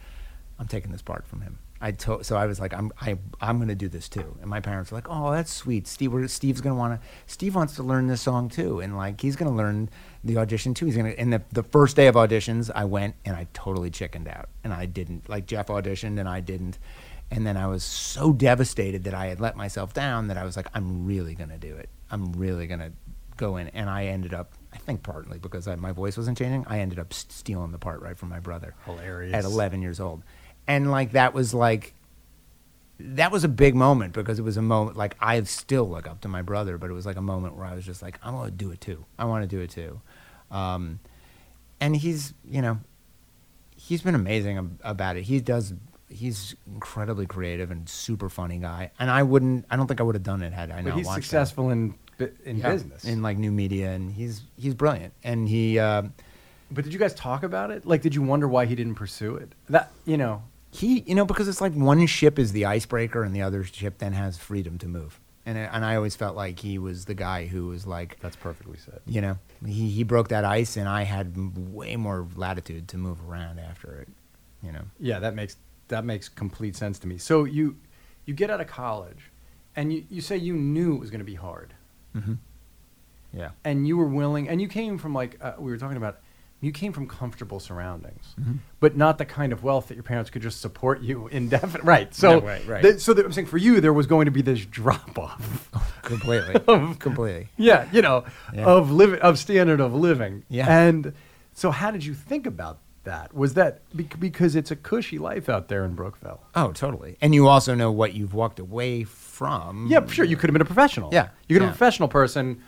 I'm taking this part from him. I told so I was like, I'm, I, I'm going to do this too. And my parents were like, oh, that's sweet. Steve, Steve's want to, Steve wants to learn this song too. And like, he's going to learn the audition too. He's going to, and the, the first day of auditions, I went and I totally chickened out. And I didn't. Like, Jeff auditioned and I didn't. And then I was so devastated that I had let myself down that I was like, I'm really going to do it. I'm really going to go in. And I ended up, I think partly because I, my voice wasn't changing, I ended up stealing the part right from my brother. Hilarious. At 11 years old. And like, that was like, that was a big moment because it was a moment like I still look up to my brother, but it was like a moment where I was just like, I want to do it too. I want to do it too. Um, and he's, you know, he's been amazing ab- about it. He does he's incredibly creative and super funny guy. And I wouldn't. I don't think I would have done it had I But not he's watched that. successful in in Yeah, business. in like new media, and he's he's brilliant. And he uh, but did you guys talk about it? Like, did you wonder why he didn't pursue it? That you know, he you know because it's like one ship is the icebreaker, and the other ship then has freedom to move. And I- and I always felt like he was the guy who was like that's perfectly said. you know he he broke that ice, and I had way more latitude to move around after it. You know. Yeah, that makes that makes complete sense to me. So you you get out of college, and you, you say you knew it was going to be hard, Mm-hmm. Yeah. and you were willing, and you came from like uh, we were talking about. You came from comfortable surroundings, Mhm. but not the kind of wealth that your parents could just support you indefinite. Right. So, No, right, right. th- so that, I'm saying for you, there was going to be this drop off. Completely. Completely. yeah, you know, Yeah. of living of standard of living. Yeah. And so, how did you think about that? Was that bec- because it's a cushy life out there in Brookville? Oh, totally. And you also know what you've walked away from. Yeah, sure. You could have been a professional. Yeah, you could have yeah. been a professional person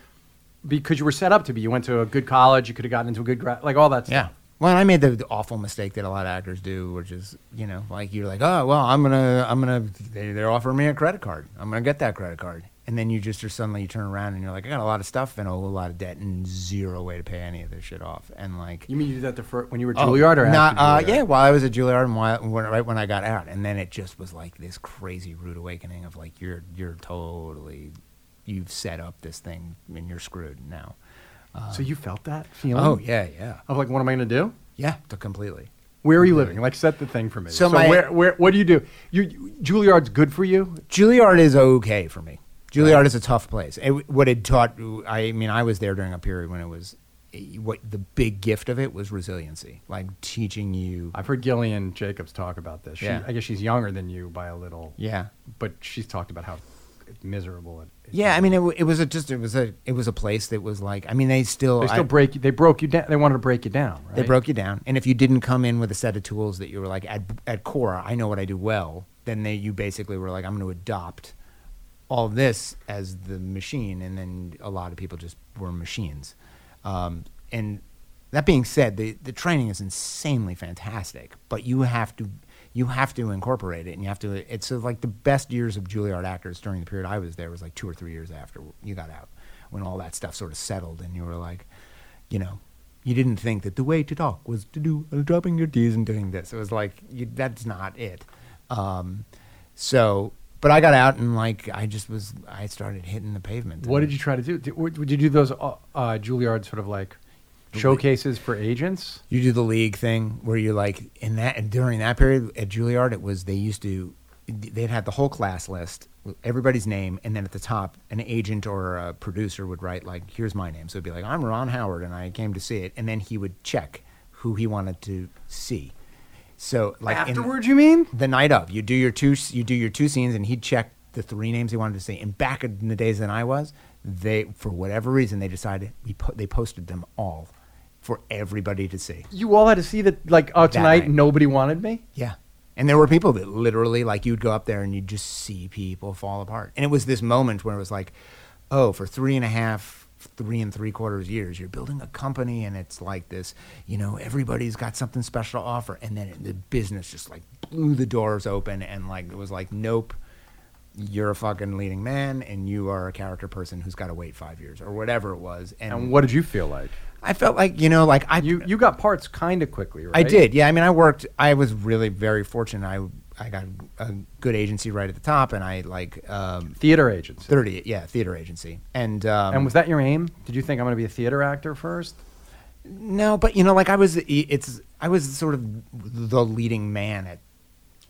because you were set up to be. You went to a good college. You could have gotten into a good grad, like all that Yeah. stuff. Well, I made the, the awful mistake that a lot of actors do, which is, you know, like you're like, oh, well, I'm gonna, I'm gonna, they, they're offering me a credit card. I'm gonna get that credit card, and then you just are suddenly you turn around and you're like, I got a lot of stuff and a whole lot of debt and zero way to pay any of this shit off, and like. You mean you did that the first, when you were Oh, Juilliard or not, uh, Juilliard? yeah, while I was at Juilliard and while, when, right when I got out, and then it just was like this crazy rude awakening of like you're you're totally you've set up this thing and you're screwed now. Uh, So you felt that feeling? oh yeah, yeah, Of like, what am I going to do? yeah, completely. Where are you living? Like, set the thing for me. So So, my- where, where, what do you do? You, Juilliard's good for you. Juilliard is okay for me. Juilliard is a tough place. It, what it taught, I mean, I was there during a period when it was, what the big gift of it was resiliency, like teaching you. I've heard Gillian Jacobs talk about this. She, Yeah. I guess she's younger than you by a little, Yeah, but she's talked about how miserable it. it yeah. I mean, it, it was a, just it was a it was a place that was like. I mean, they still they still I- break. you- They broke you down. They wanted to break you down. Right? They broke you down, and if you didn't come in with a set of tools that you were like at at core, I know what I do well. Then they you basically were like, I'm going to adopt all this as the machine, and then a lot of people just were machines. Um, and that being said, the the training is insanely fantastic, but you have to you have to incorporate it, and you have to. It's like the best years of Juilliard actors during the period I was there was like two or three years after you got out, when all that stuff sort of settled, and you were like, you know, you didn't think that the way to talk was to do uh, dropping your D's and doing this. It was like you, that's not it. Um, so, but I got out and like I just was I started hitting the pavement. What did you try to do? Did, would would you do those uh, uh, Juilliard sort of like showcases for agents? You do the league thing where you're like in that and during that period at Juilliard, it was they used to they'd had the whole class list, everybody's name, and then at the top, an agent or a producer would write like, "Here's my name." So it'd be like, "I'm Ron Howard, and I came to see it," and then he would check who he wanted to see. So like in- Afterwards, you mean? the night of, you do your two you do your two scenes, and he'd check the three names he wanted to see. And back in the days that I was, they for whatever reason they decided we po- they posted them all for everybody to see. You all had to see that, like, oh, tonight night. nobody wanted me. Yeah. And there were people that literally, like, you'd go up there and you'd just see people fall apart. And it was this moment where it was like, oh, for three and a half, three and three quarters years, you're building a company and it's like this, you know, everybody's got something special to offer. And then the business just like blew the doors open and like, it was like, nope, you're a fucking leading man and you are a character person who's got to wait five years or whatever it was. And, And what did you feel like? I felt like, you know, like I, You you got parts kind of quickly, right? I did. Yeah. I mean, I worked. I was really very fortunate. I I got a good agency right at the top, and I like um, Theater agents. thirty. Yeah, theater agency. And um, and was that your aim? Did you think I'm going to be a theater actor first? no, but you know, like I was. It's I was sort of the leading man at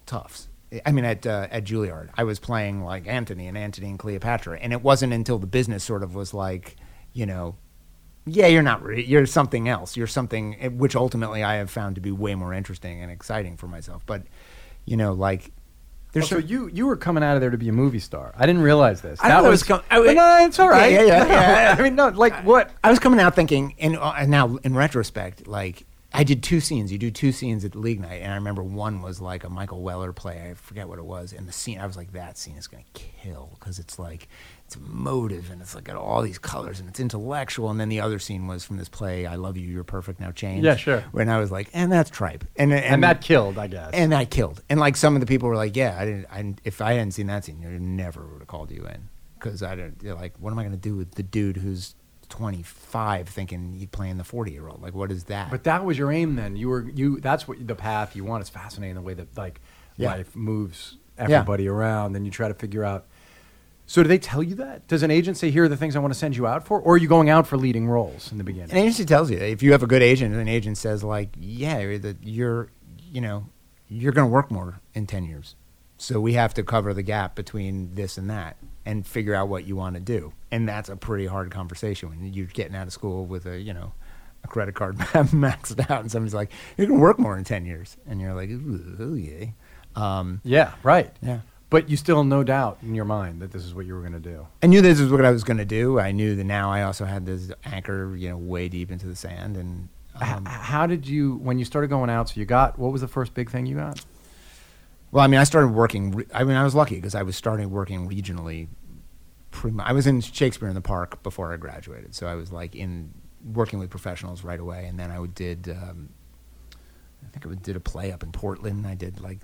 Tufts. I mean, at uh, at Juilliard, I was playing like Antony and Antony and Cleopatra, and it wasn't until the business sort of was like, you know, yeah, you're not. Re- you're something else. You're something eh, which ultimately I have found to be way more interesting and exciting for myself. But you know, like there's so you you were coming out of there to be a movie star. I didn't realize this. I that was, was com- I- but no, it's all right. Yeah, yeah, yeah, yeah. I mean, no, like what? I was coming out thinking, and, uh, now in retrospect, like I did two scenes. You do two scenes at the league night, and I remember one was like a Michael Weller play. I forget what it was, and the scene I was like, that scene is gonna kill because it's like it's emotive and it's like got all these colors and it's intellectual. And then the other scene was from this play, I Love You, You're Perfect, Now Change. Yeah, sure. When I was like, and that's tripe, and and, And, that killed, I guess. and that killed. And like some of the people were like, yeah, I didn't. I, if I hadn't seen that scene, I never would have called you in because I don't. You're like, what am I gonna do with the dude who's 25 thinking he's playing the 40 year old? Like, what is that? But that was your aim then. You were you. That's what the path you want. It's fascinating the way that like Yeah. life moves everybody around, and you try to figure out. So do they tell you that? Does an agent say, "Here are the things I want to send you out for," or are you going out for leading roles in the beginning? An agency tells you if you have a good agent, an agent says like, yeah, that you're, you know, you're going to work more in ten years, so we have to cover the gap between this and that and figure out what you want to do, and that's a pretty hard conversation when you're getting out of school with a, you know, a credit card maxed out, and somebody's like, you're going to work more in ten years, and you're like, ooh, ooh yeah, um, yeah, right. yeah. But you still no doubt in your mind that this is what you were going to do. I knew this is what I was going to do. I knew that now I also had this anchor, you know, way deep into the sand, and H- um, how did you when you started going out? So you got what was the first big thing you got? Well, I mean, I started working. Re- I mean, I was lucky because I was starting working regionally. Pretty I was in Shakespeare in the Park before I graduated, so I was like in working with professionals right away. And then I did, um, I think I did a play up in Portland. I did like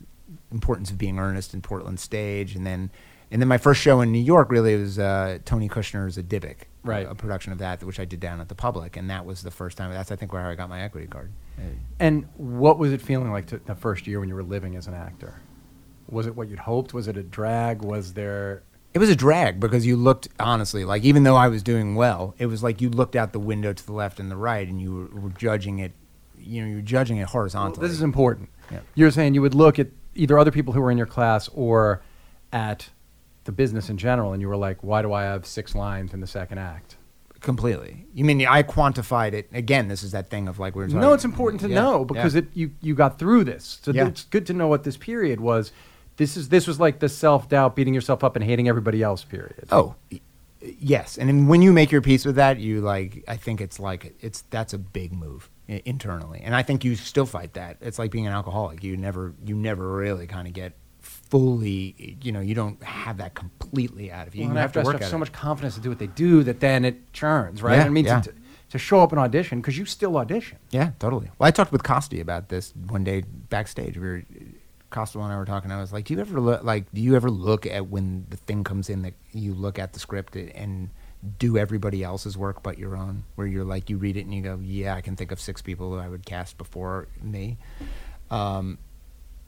importance of being earnest in Portland stage, and then and then my first show in New York really was uh, Tony Kushner's A Dybbuk, Right. A, production of that, which I did down at the Public, and that was the first time. That's I think where I got my equity card. And what was it feeling like to, the first year when you were living as an actor? Was it what you'd hoped? Was it a drag? Was there? It was a drag because you looked honestly like even though I was doing well, it was like you looked out the window to the left and the right, and you were, were judging it. You know, you're judging it Well, horizontally. this is important. Yeah. You're saying you would look at either other people who were in your class or at the business in general, and you were like, "Why do I have six lines in the second act?" completely. You mean I quantified it again? This is that thing of like we're talking, No, it's important to Yeah, know because yeah. it you you got through this. So Yeah. it's good to know what this period was. This is this was like the self doubt, beating yourself up, and hating everybody else period. Oh, yes. And then when you make your peace with that, you like. I think it's like it's that's a big move internally, and I think you still fight that. It's like being an alcoholic. You never you never really kind of get fully. You know, you don't have that completely out of you. Well, you have to work have so it. much confidence to do what they do that then it churns, right? Yeah, I mean, yeah. to, to show up and audition because you still audition. Yeah, totally. Well, I talked with Costi about this one day backstage. We were Costa and I were talking. I was like, "Do you ever look like? Do you ever look at when the thing comes in that you look at the script and do everybody else's work but your own? Where you're like, you read it and you go, "Yeah, I can think of six people who I would cast before me." Um,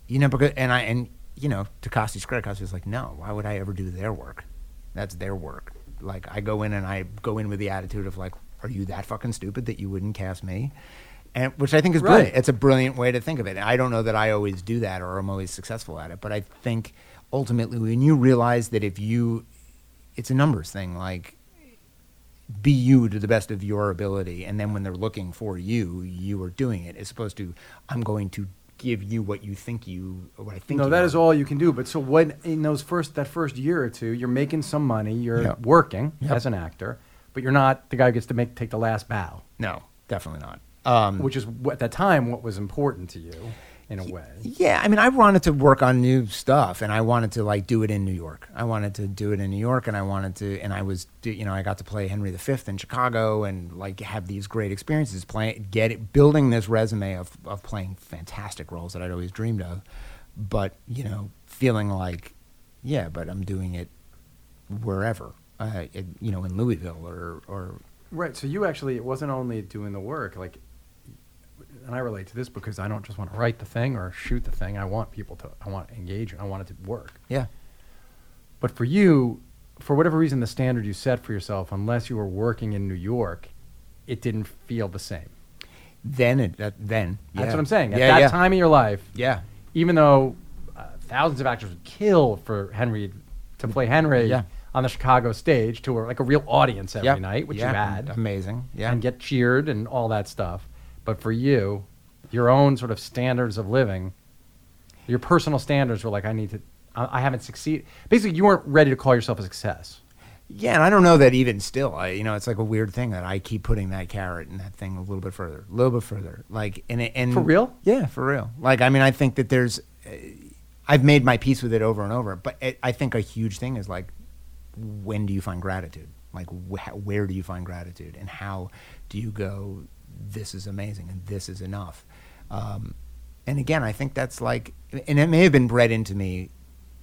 you know, because and I and you know, to Costi's credit, was like, "No, why would I ever do their work? That's their work." Like I go in and I go in with the attitude of like, "Are you that fucking stupid that you wouldn't cast me?" And which I think is Right. brilliant. It's a brilliant way to think of it. I don't know that I always do that or I'm always successful at it, but I think ultimately when you realize that if you, it's a numbers thing. Like, be you to the best of your ability, and then when they're looking for you, you are doing it. As opposed to, I'm going to give you what you think you, what I think. no, that are. is all you can do. But so when in those first that first year or two, you're making some money, you're Yep. working Yep. as an actor, but you're not the guy who gets to make take the last bow, No, definitely not. Um, which is at that time what was important to you in a way. Yeah, I mean, I wanted to work on new stuff, and I wanted to like do it in New York. I wanted to do it in New York, and I wanted to, and I was, you know, I got to play Henry V in Chicago, and like have these great experiences, playing, get it, building this resume of of playing fantastic roles that I'd always dreamed of, but you know, feeling like, yeah, but I'm doing it wherever, uh, it, you know, in Louisville or or Right. So you actually, it wasn't only doing the work, like, and I relate to this because I don't just want to write the thing or shoot the thing. I want people to, I want engagement. I want it to work. yeah, But for you, for whatever reason, the standard you set for yourself, unless you were working in New York, it didn't feel the same. then it that, then That's what I'm saying. At yeah, that yeah. time of your life, yeah, even though uh, thousands of actors would kill for Henry to play Henry Yeah. on the Chicago stage to a, like a real audience every Yep. night, which Yeah, you had, amazing, yeah, and get cheered and all that stuff. But for you, your own sort of standards of living, your personal standards were like, I need to, I, I haven't succeeded. Basically, you weren't ready to call yourself a success. Yeah, and I don't know that even still. I, you know, it's like a weird thing that I keep putting that carrot and that thing a little bit further, a little bit further. Like, and and For real? Yeah, for real. Like, I mean, I think that there's, uh, I've made my peace with it over and over. But it, I think a huge thing is like, when do you find gratitude? Like, wh- where do you find gratitude, and how do you go? This is amazing, and this is enough. Um, and again, I think that's like, and it may have been bred into me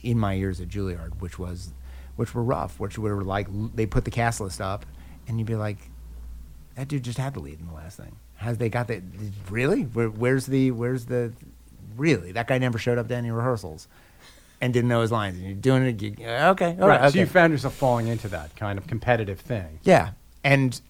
in my years at Juilliard, which was, which were rough, which were like they put the cast list up, and you'd be like, that dude just had the lead in the last thing. Has they got that? Really? Where, where's the? Where's the? Really? That guy never showed up to any rehearsals, and didn't know his lines. And you're doing it. You, okay. all right. right. So you found yourself falling into that kind of competitive thing. Yeah, and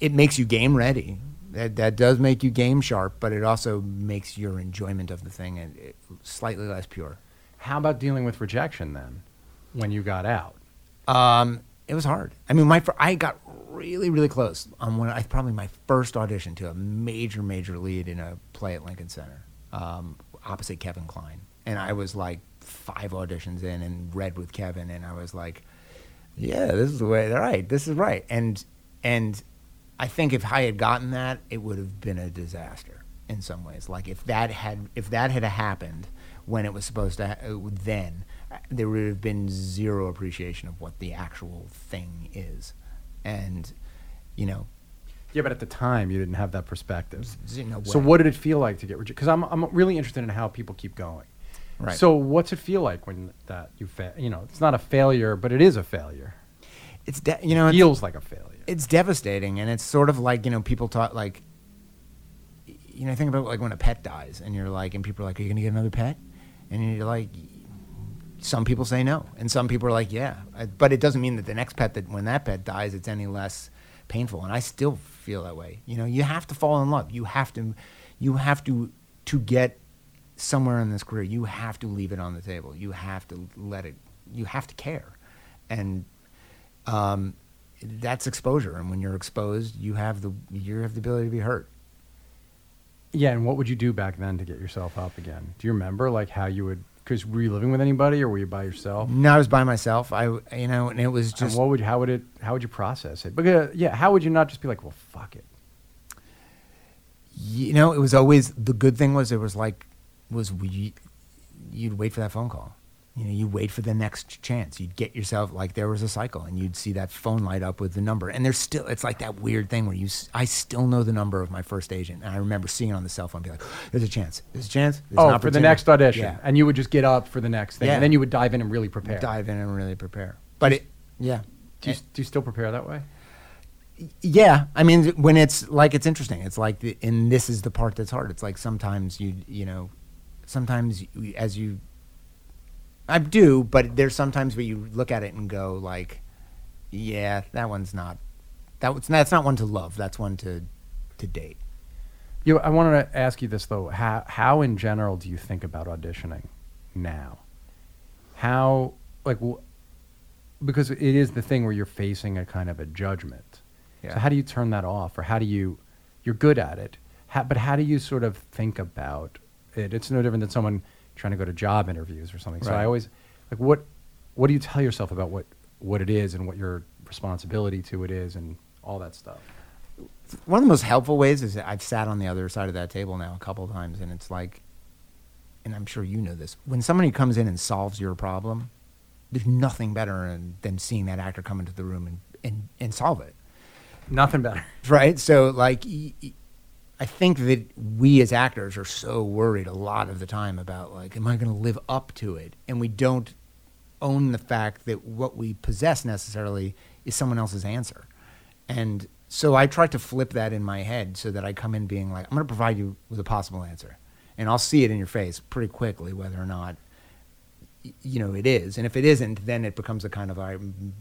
it makes you game ready. That that does make you game sharp, but it also makes your enjoyment of the thing and it, slightly less pure. How about dealing with rejection then, when you got out? Um, it was hard. I mean, my fir- I got really really close on one. I probably my first audition to a major major lead in a play at Lincoln Center, um, opposite Kevin Kline, and I was like five auditions in and read with Kevin, and I was like, yeah, this is the way. All right, this is right. And and I think if I had gotten that, it would have been a disaster in some ways. Like if that had if that had happened when it was supposed to, ha- then uh, there would have been zero appreciation of what the actual thing is, and you know, Yeah, but at the time you didn't have that perspective. no So what did it feel like to get rejected? Because I'm I'm really interested in how people keep going. Right. So what's it feel like when that you fa- you know it's not a failure, but it is a failure. It's de- you know it feels like a failure. It's devastating and it's sort of like you know people talk like you know think about like when a pet dies and you're like and people are like are you gonna get another pet? And you're like some people say no and some people are like yeah. But it doesn't mean that the next pet that when that pet dies it's any less painful and i still feel that way. You know you have to fall in love. You have to you have to to get somewhere in this career you have to leave it on the table. You have to let it you have to care. And um, that's exposure. And when you're exposed, you have the you have the ability to be hurt. Yeah, and what would you do back then to get yourself up again? Do you remember like how you would? Because were you living with anybody or were you by yourself? No, I was by myself. I you know, and it was And just what would how would it how would you process it? Because yeah, how would you not just be like, well, fuck it? you know, it was always the good thing was it was like was we, you'd wait for that phone call. You know, you wait for the next chance. You'd get yourself like there was a cycle, and you'd see that phone light up with the number. And there's still, it's like that weird thing where you, I still know the number of my first agent, and I remember seeing it on the cell phone, and be like, "There's a chance. There's a chance." There's oh, for the next audition, Yeah. and you would just get up for the next thing, Yeah. and then you would dive in and really prepare. dive in and really prepare. But it, yeah, Do you, do you still prepare that way? yeah. I mean, when it's like it's interesting. It's like, the, and this is the part that's hard. It's like sometimes you, you know, sometimes you, as you, I do, but there's sometimes where you look at it and go like, yeah, that one's not, that was that's not one to love. That's one to, to date. You, I wanted to ask you this though. How, how in general do you think about auditioning now? How, like, wh- because it is the thing where you're facing a kind of a judgment. Yeah. So how do you turn that off, or how do you? You're good at it, how, but how do you sort of think about it? It's no different than someone trying to go to job interviews or something. So I always like what what do you tell yourself about what what it is and what your responsibility to it is and all that stuff. one of the most helpful ways is I've sat on the other side of that table now a couple of times, and it's like, and I'm sure you know this, when somebody comes in and solves your problem, there's nothing better than, than seeing that actor come into the room and, and, and solve it. Nothing better. Right? So, like, y- y- I think that we as actors are so worried a lot of the time about, like, am I going to live up to it? And we don't own the fact that what we possess necessarily is someone else's answer. And so I try to flip that in my head so that I come in being like, I'm going to provide you with a possible answer. And I'll see it in your face pretty quickly whether or not you know it is. And if it isn't, then it becomes a kind of I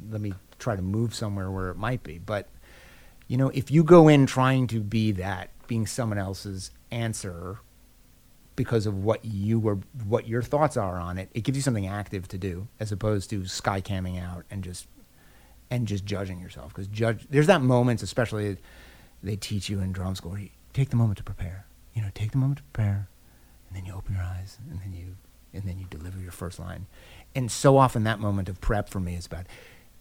let me try to move somewhere where it might be. But you know, if you go in trying to be that, being someone else's answer because of what you were what your thoughts are on it, it gives you something active to do as opposed to sky camming out and just and just judging yourself because judge there's that moment especially they teach you in drum school you take the moment to prepare you know take the moment to prepare and then you open your eyes and then you and then you deliver your first line and so often that moment of prep for me is about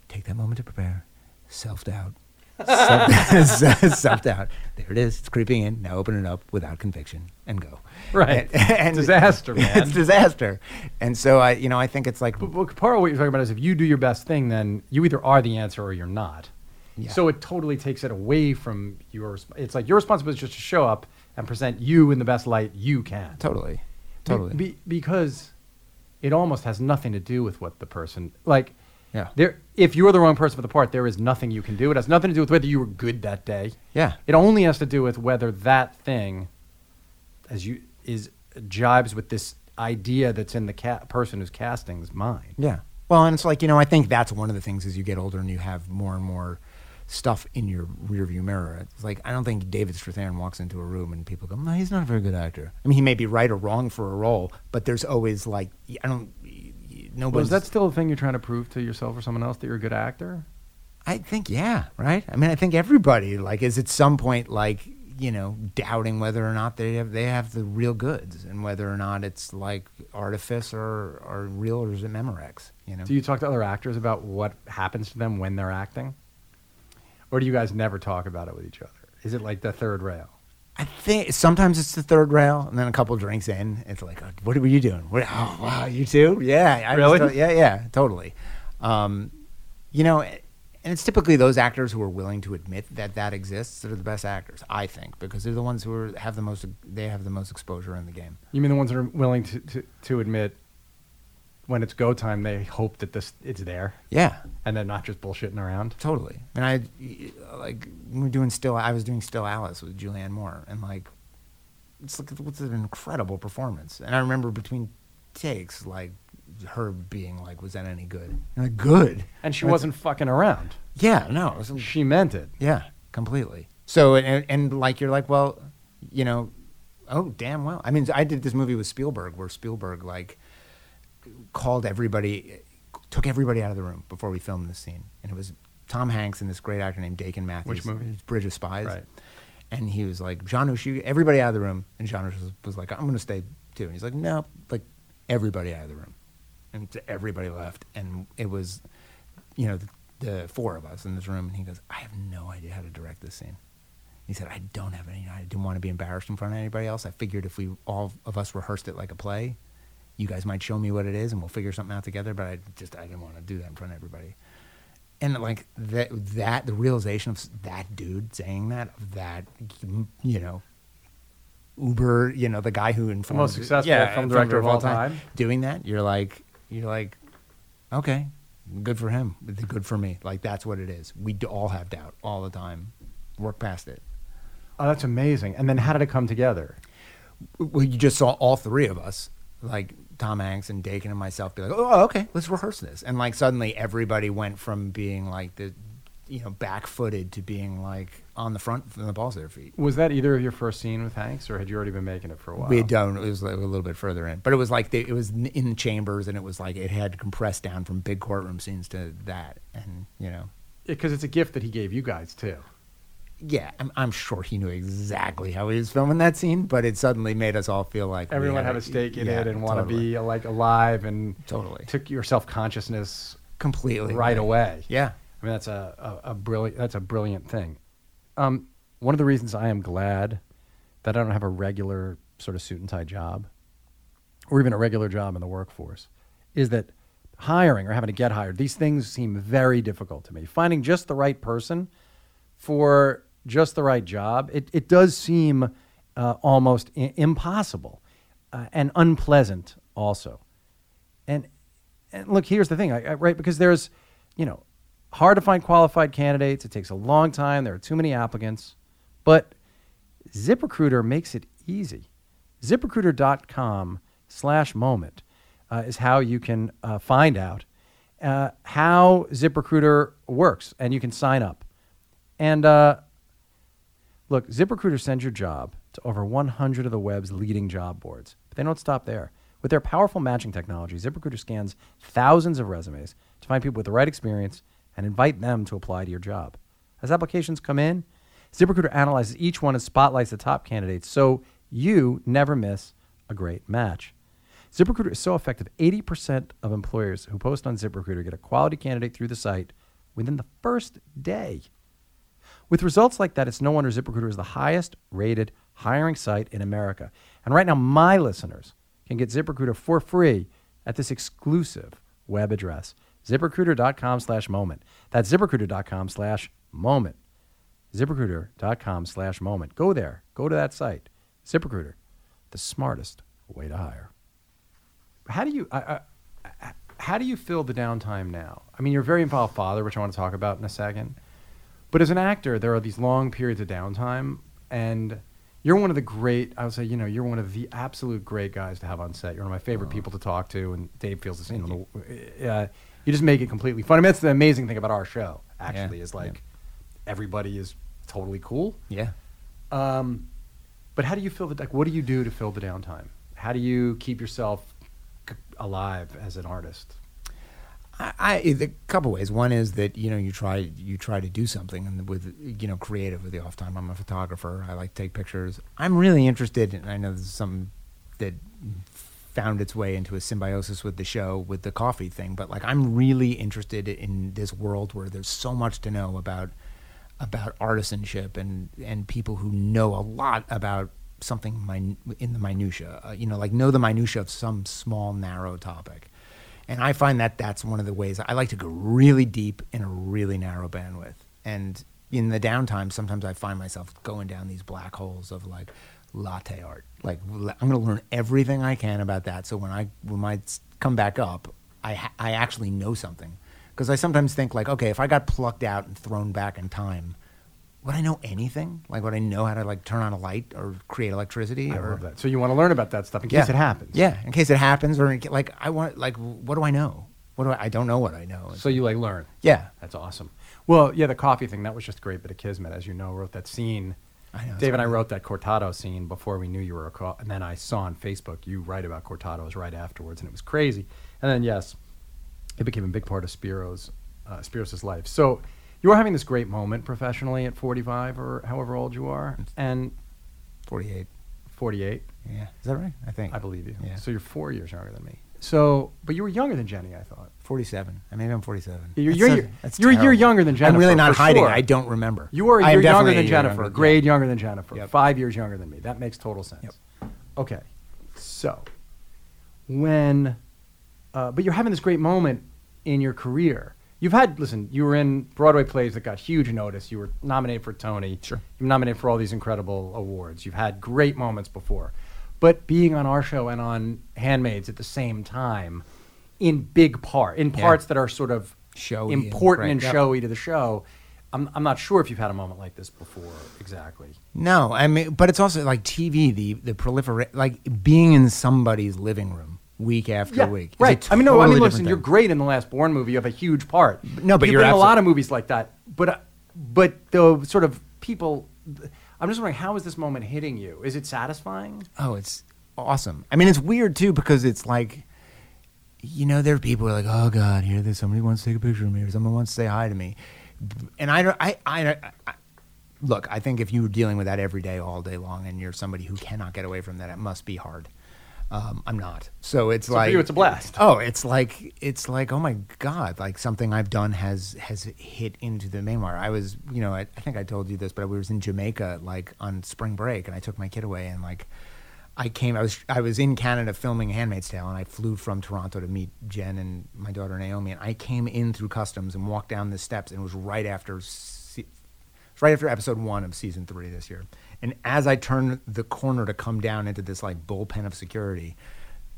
take that moment to prepare. Self doubt. Self doubt. There it is. It's creeping in. Now open it up without conviction and go. Right. And Disaster, man. It's disaster. And so I, you know, I think it's like But, but part of what you're talking about is if you do your best thing, then you either are the answer or you're not. Yeah. So it totally takes it away from your. It's like your responsibility is just to show up and present you in the best light you can. totally, Be- totally. be- because it almost has nothing to do with what the person like. Yeah. There, if you're the wrong person for the part, there is nothing you can do. It has nothing to do with whether you were good that day. yeah. It only has to do with whether that thing, as you is jibes with this idea that's in the ca- person who's casting's mind. Yeah. Well, and it's like, you know, I think that's one of the things as you get older and you have more and more stuff in your rearview mirror. It's like, I don't think David Strathairn walks into a room and people go, no, he's not a very good actor. I mean, he may be right or wrong for a role, but there's always like, I don't, Well, nobody's. is that still a thing you're trying to prove to yourself or someone else that you're a good actor? I think, yeah, right? I mean, I think everybody, like, is at some point, like, you know, doubting whether or not they have they have the real goods and whether or not it's like artifice or, or real or is it Memorex, you know? Do you talk to other actors about what happens to them when they're acting? Or do you guys never talk about it with each other? Is it like the third rail? I think sometimes it's the third rail, and then a couple drinks in, it's like, "Oh, "What were you doing? What, oh, wow, you too? Yeah, I Really? just- yeah, yeah, totally." Um, you know, and it's typically those actors who are willing to admit that that exists that are the best actors, I think, because they're the ones who are, have the most. They have the most exposure in the game. You mean the ones that are willing to, to, to admit when it's go time, they hope that this it's there Yeah, and they're not just bullshitting around? totally. And I like we were doing still. I was doing Still Alice with Julianne Moore, and like it's like what's an incredible performance. And I remember between takes, like her being like, "Was that any good?" And like, good. And she That's- wasn't fucking around. Yeah, no. She meant it. yeah, completely. So and, and like you're like, well, you know, oh damn well. I mean, I did this movie with Spielberg where Spielberg like called everybody, took everybody out of the room before we filmed this scene, and it was Tom Hanks and this great actor named Dakin Matthews. Which movie? Bridge of Spies. Right. And he was like, Janusz, you everybody out of the room, and Janusz was, was like, I'm going to stay too. And he's like, no, like everybody out of the room, and everybody left, and it was, you know, the, the four of us in this room, and he goes, I have no idea how to direct this scene. He said, I don't have any. I didn't want to be embarrassed in front of anybody else. I figured if we all of us rehearsed it like a play, you guys might show me what it is, and we'll figure something out together. But I just I didn't want to do that in front of everybody. And like that, that the realization of that dude saying that, of that you know, Uber, you know, the guy who informed most successful yeah, film director of all time. doing that, you're like, you're like, okay, good for him, good for me. Like that's what it is. We all have doubt all the time. Work past it. Oh, that's amazing. And then how did it come together? Well, you just saw all three of us, like Tom Hanks and Dakin and myself, be like, "Oh, okay, let's rehearse this." And like suddenly, everybody went from being like the, you know, back-footed to being like on the front, from the balls of their feet. Was that either of your first scene with Hanks, or had you already been making it for a while? We had done. It was like a little bit further in, but it was like they, it was in the chambers, and it was like it had compressed down from big courtroom scenes to that, and you know, because it's a gift that he gave you guys too. Yeah, I'm, I'm sure he knew exactly how he was filming that scene, but it suddenly made us all feel like Everyone had a- a stake in yeah, it and want to be like alive and Totally. took your self consciousness completely right away. Yeah. I mean that's a, a, a brilliant that's a brilliant thing. Um, one of the reasons I am glad that I don't have a regular sort of suit and tie job, or even a regular job in the workforce, is that hiring or having to get hired these things seem very difficult to me. Finding just the right person for just the right job, it, it does seem uh, almost I- impossible uh, and unpleasant also. And and look, here's the thing, I, I, right? Because there's, you know, hard to find qualified candidates. It takes a long time. There are too many applicants, but ZipRecruiter makes it easy. ZipRecruiter.com slash moment uh, is how you can uh, find out uh, how ZipRecruiter works, and you can sign up. And uh, look, ZipRecruiter sends your job to over 100 of the web's leading job boards, but they don't stop there. With their powerful matching technology, ZipRecruiter scans thousands of resumes to find people with the right experience and invite them to apply to your job. As applications come in, ZipRecruiter analyzes each one and spotlights the top candidates so you never miss a great match. ZipRecruiter is so effective, 80% of employers who post on ZipRecruiter get a quality candidate through the site within the first day. With results like that, it's no wonder ZipRecruiter is the highest rated hiring site in America. And right now, my listeners can get ZipRecruiter for free at this exclusive web address, ziprecruiter.com slash moment. That's ziprecruiter.com slash moment. ZipRecruiter.com slash moment. Go there. Go to that site. ZipRecruiter, the smartest way to hire. How do you how do you fill the downtime now? I mean, you're very involved father, which I want to talk about in a second. But as an actor, there are these long periods of downtime, and you're one of the great. I would say, you know, you're one of the absolute great guys to have on set. You're one of my favorite people to talk to, and Dave feels the same. You. Know, uh, you just make it completely fun. I mean, that's the amazing thing about our show. Actually, Yeah, is like yeah. everybody is totally cool. Yeah. Um, but how do you fill the like? What do you do to fill the downtime? How do you keep yourself c- alive as an artist? I, a couple ways. One is that you know you try you try to do something and with you know creative with the off time. I'm a photographer. I like to take pictures. I'm really interested, and I know this is something that found its way into a symbiosis with the show with the coffee thing. But like I'm really interested in this world where there's so much to know about about artisanship and and people who know a lot about something min- in the minutia. Uh, you know, like know the minutia of some small narrow topic. And I find that that's one of the ways I like to go really deep in a really narrow bandwidth. And in the downtime, sometimes I find myself going down these black holes of like latte art. Like I'm going to learn everything I can about that. So when I when I come back up, I I actually know something. Because I sometimes think like, okay, if I got plucked out and thrown back in time, would I know anything? Like, would I know how to like turn on a light or create electricity? I or love that. So you want to learn about that stuff in case it happens. yeah, in case it happens, or ca- like I want, like, what do I know? What do I? I don't know what I know. So you like learn. yeah, That's awesome. Well, yeah, the coffee thing, that was just a great bit of kismet. As you know, wrote that scene. I know, Dave and I wrote that Cortado scene before we knew you were a co- and then I saw on Facebook you write about Cortados right afterwards, and it was crazy. And then yes, it became a big part of Spyros' uh, Spyros' life. So you are having this great moment professionally at 45 or however old you are, and 48. 48. Yeah, is that right? I think I believe you. Yeah. So you're four years younger than me. So, but you were younger than Jenny, I thought. 47. I mean, I'm 47. You're- you're- so- you're- that's you're a year younger than Jenny. I'm really not hiding. sure. I don't remember. You are a I am year younger than Jennifer, younger, grade yeah. younger than Jennifer, Yep. five years younger than me. That makes total sense. Yep. Okay, so when, uh, but you're having this great moment in your career. You've had, listen, you were in Broadway plays that got huge notice. You were nominated for Tony. Sure. You're nominated for all these incredible awards. You've had great moments before. But being on our show and on Handmaids at the same time, in big part, in Yeah. parts that are sort of Showy and important and Yep. showy to the show, I'm, I'm not sure if you've had a moment like this before exactly. No, I mean, but it's also like TV, the the proliferate, like being in somebody's living room week after week. is a right. I mean, no, I mean, listen, you're great in the last Bourne movie. You have a huge part. No, but you've you're been in a lot of movies like that. But uh, but the sort of people, I'm just wondering, how is this moment hitting you? Is it satisfying? Oh, it's awesome. I mean, it's weird too because it's like, you know, there are people who are like, oh God, here, there's somebody wants to take a picture of me or someone wants to say hi to me, and I don't, I, I, I, I look, I think if you were dealing with that every day, all day long, and you're somebody who cannot get away from that, it must be hard. Um, I'm not, so it's So like for you, it's a blast. Oh, it's like it's like oh my god, like something I've done has has hit into the wire. I was, you know, I, I think I told you this, but I was in Jamaica like on spring break, and I took my kid away, and like I came, I was I was in Canada filming *Handmaid's Tale*, and I flew from Toronto to meet Jen and my daughter Naomi, and I came in through customs and walked down the steps, and it was right after. Right after episode one of season three this year. And as I turned the corner to come down into this like bullpen of security,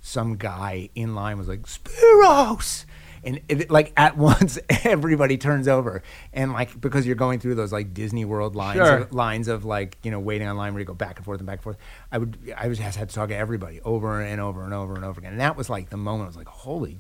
some guy in line was like, Spyros! And it, like at once, everybody turns over. And like, because you're going through those like Disney World lines, Sure. of, lines of like, you know, waiting on line where you go back and forth and back and forth. I would, I was just had to talk to everybody over and over and over and over again. And that was like the moment I was like, holy,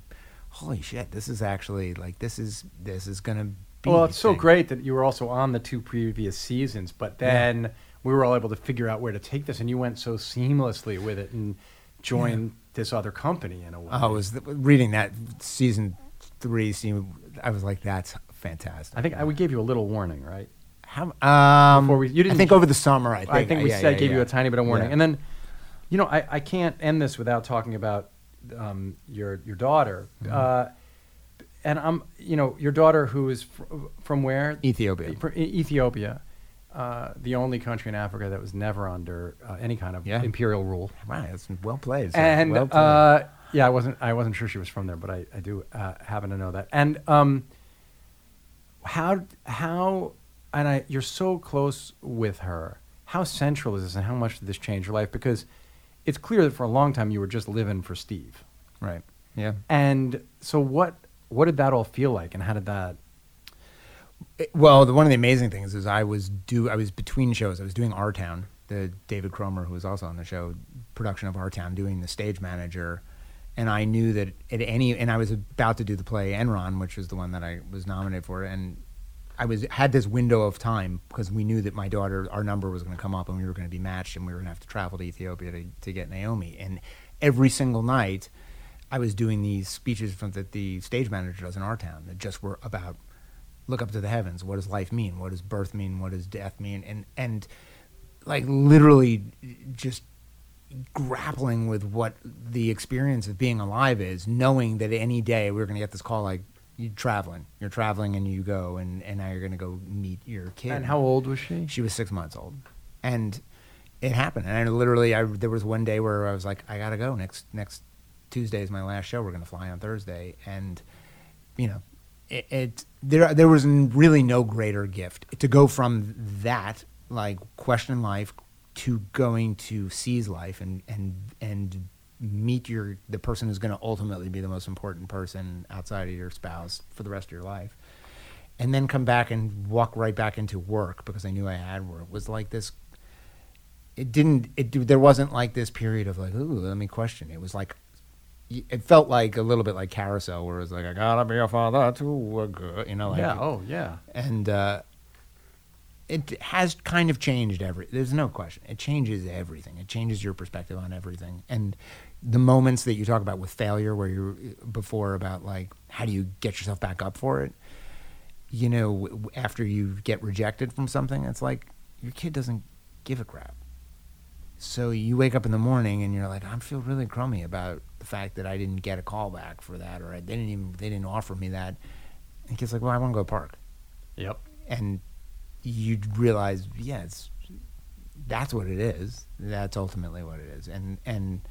holy shit, this is actually like, this is, this is going to be. Well, it's so great that you were also on the two previous seasons, but then we were all able to figure out where to take this, and you went so seamlessly with it and joined this other company in a way. I was reading that season three scene. I was like, "That's fantastic." I think I, we gave you a little warning, right? How, um, Before we- you didn't- think over the summer. I think, I think we yeah, said yeah, gave you a tiny bit of warning, Yeah. and then, you know, I, I can't end this without talking about um, your your daughter, Mm-hmm. uh, and I'm, you know, your daughter who is fr- from where? Ethiopia. E- Ethiopia, uh, the only country in Africa that was never under uh, any kind of Yeah. imperial rule. Wow, that's well played. sir. And well played. uh, yeah, I wasn't, I wasn't sure she was from there, but I, I do uh, happen to know that. And um, how, how, and I, you're so close with her. How central is this, and how much did this change your life? Because it's clear that for a long time you were just living for Steve. right. Yeah. And so, what what did that all feel like, and how did that? Well, the, one of the amazing things is I was do I was between shows. I was doing Our Town, the David Cromer, who was also on the show, production of Our Town, doing the stage manager, and I knew that at any and I was about to do the play Enron, which was the one that I was nominated for, and I was had this window of time because we knew that my daughter, our number was going to come up, and we were going to be matched, and we were going to have to travel to Ethiopia to, to get Naomi, and every single night. I was doing these speeches from that the stage manager does in our town that just were about look up to the heavens. What does life mean? What does birth mean? What does death mean? And and like literally just grappling with what the experience of being alive is, knowing that any day we're going to get this call like you're traveling, you're traveling and you go and and now you're going to go meet your kid. And how old was she? She was six months old, and it happened. And I literally, I there was one day where I was like, I gotta go next next Tuesday is my last show. We're gonna fly on Thursday, and you know, it, it there there was really no greater gift to go from that like question life to going to seize life and and and meet your the person who's going to ultimately be the most important person outside of your spouse for the rest of your life and then come back and walk right back into work because I knew I had work was like this. It didn't. It there wasn't like this period of like, ooh, let me question. It was like, it felt like a little bit like Carousel, where it's was like, I gotta be a father to a girl, you know, like, yeah. Oh, yeah. and uh, it has kind of changed every. There's no question. It changes everything. It changes your perspective on everything. And the moments that you talk about with failure, where you're before about like how do you get yourself back up for it. You know, after you get rejected from something, it's like your kid doesn't give a crap. So you wake up in the morning and you're like, I feel really crummy about the fact that I didn't get a call back for that, or I they didn't even they didn't offer me that. And kid's like, Well, I want to go park Yep. and you realize, yeah, it's that's what it is. That's ultimately what it is, and and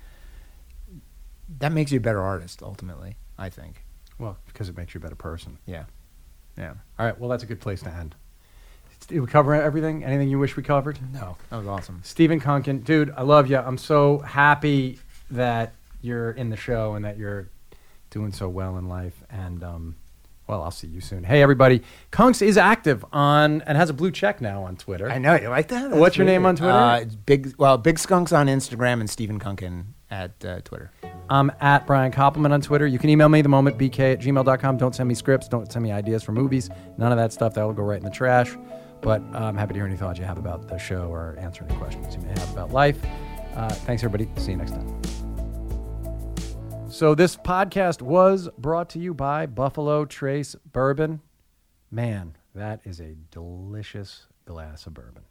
that makes you a better artist. Ultimately, I think. Well, because it makes you a better person. Yeah, yeah. All right. Well, that's a good place to end. Did we cover everything? Anything you wish we covered? No, that was awesome. Stephen Kunken, dude, I love you. I'm so happy that you're in the show and that you're doing so well in life. And um, well, I'll see you soon. Hey, everybody, Kunks is active on and has a blue check now on Twitter. I know you like that. That's What's your name on Twitter? Uh, it's big. Well, Big Skunks on Instagram and Stephen Kunken at uh, Twitter. I'm at Brian Koppelman on Twitter. You can email me the moment bk at gmail.com. Don't send me scripts. Don't send me ideas for movies. None of that stuff. That will go right in the trash. But uh, I'm happy to hear any thoughts you have about the show or answer any questions you may have about life. Uh, thanks, everybody. See you next time. So, this podcast was brought to you by Buffalo Trace Bourbon. Man, that is a delicious glass of bourbon.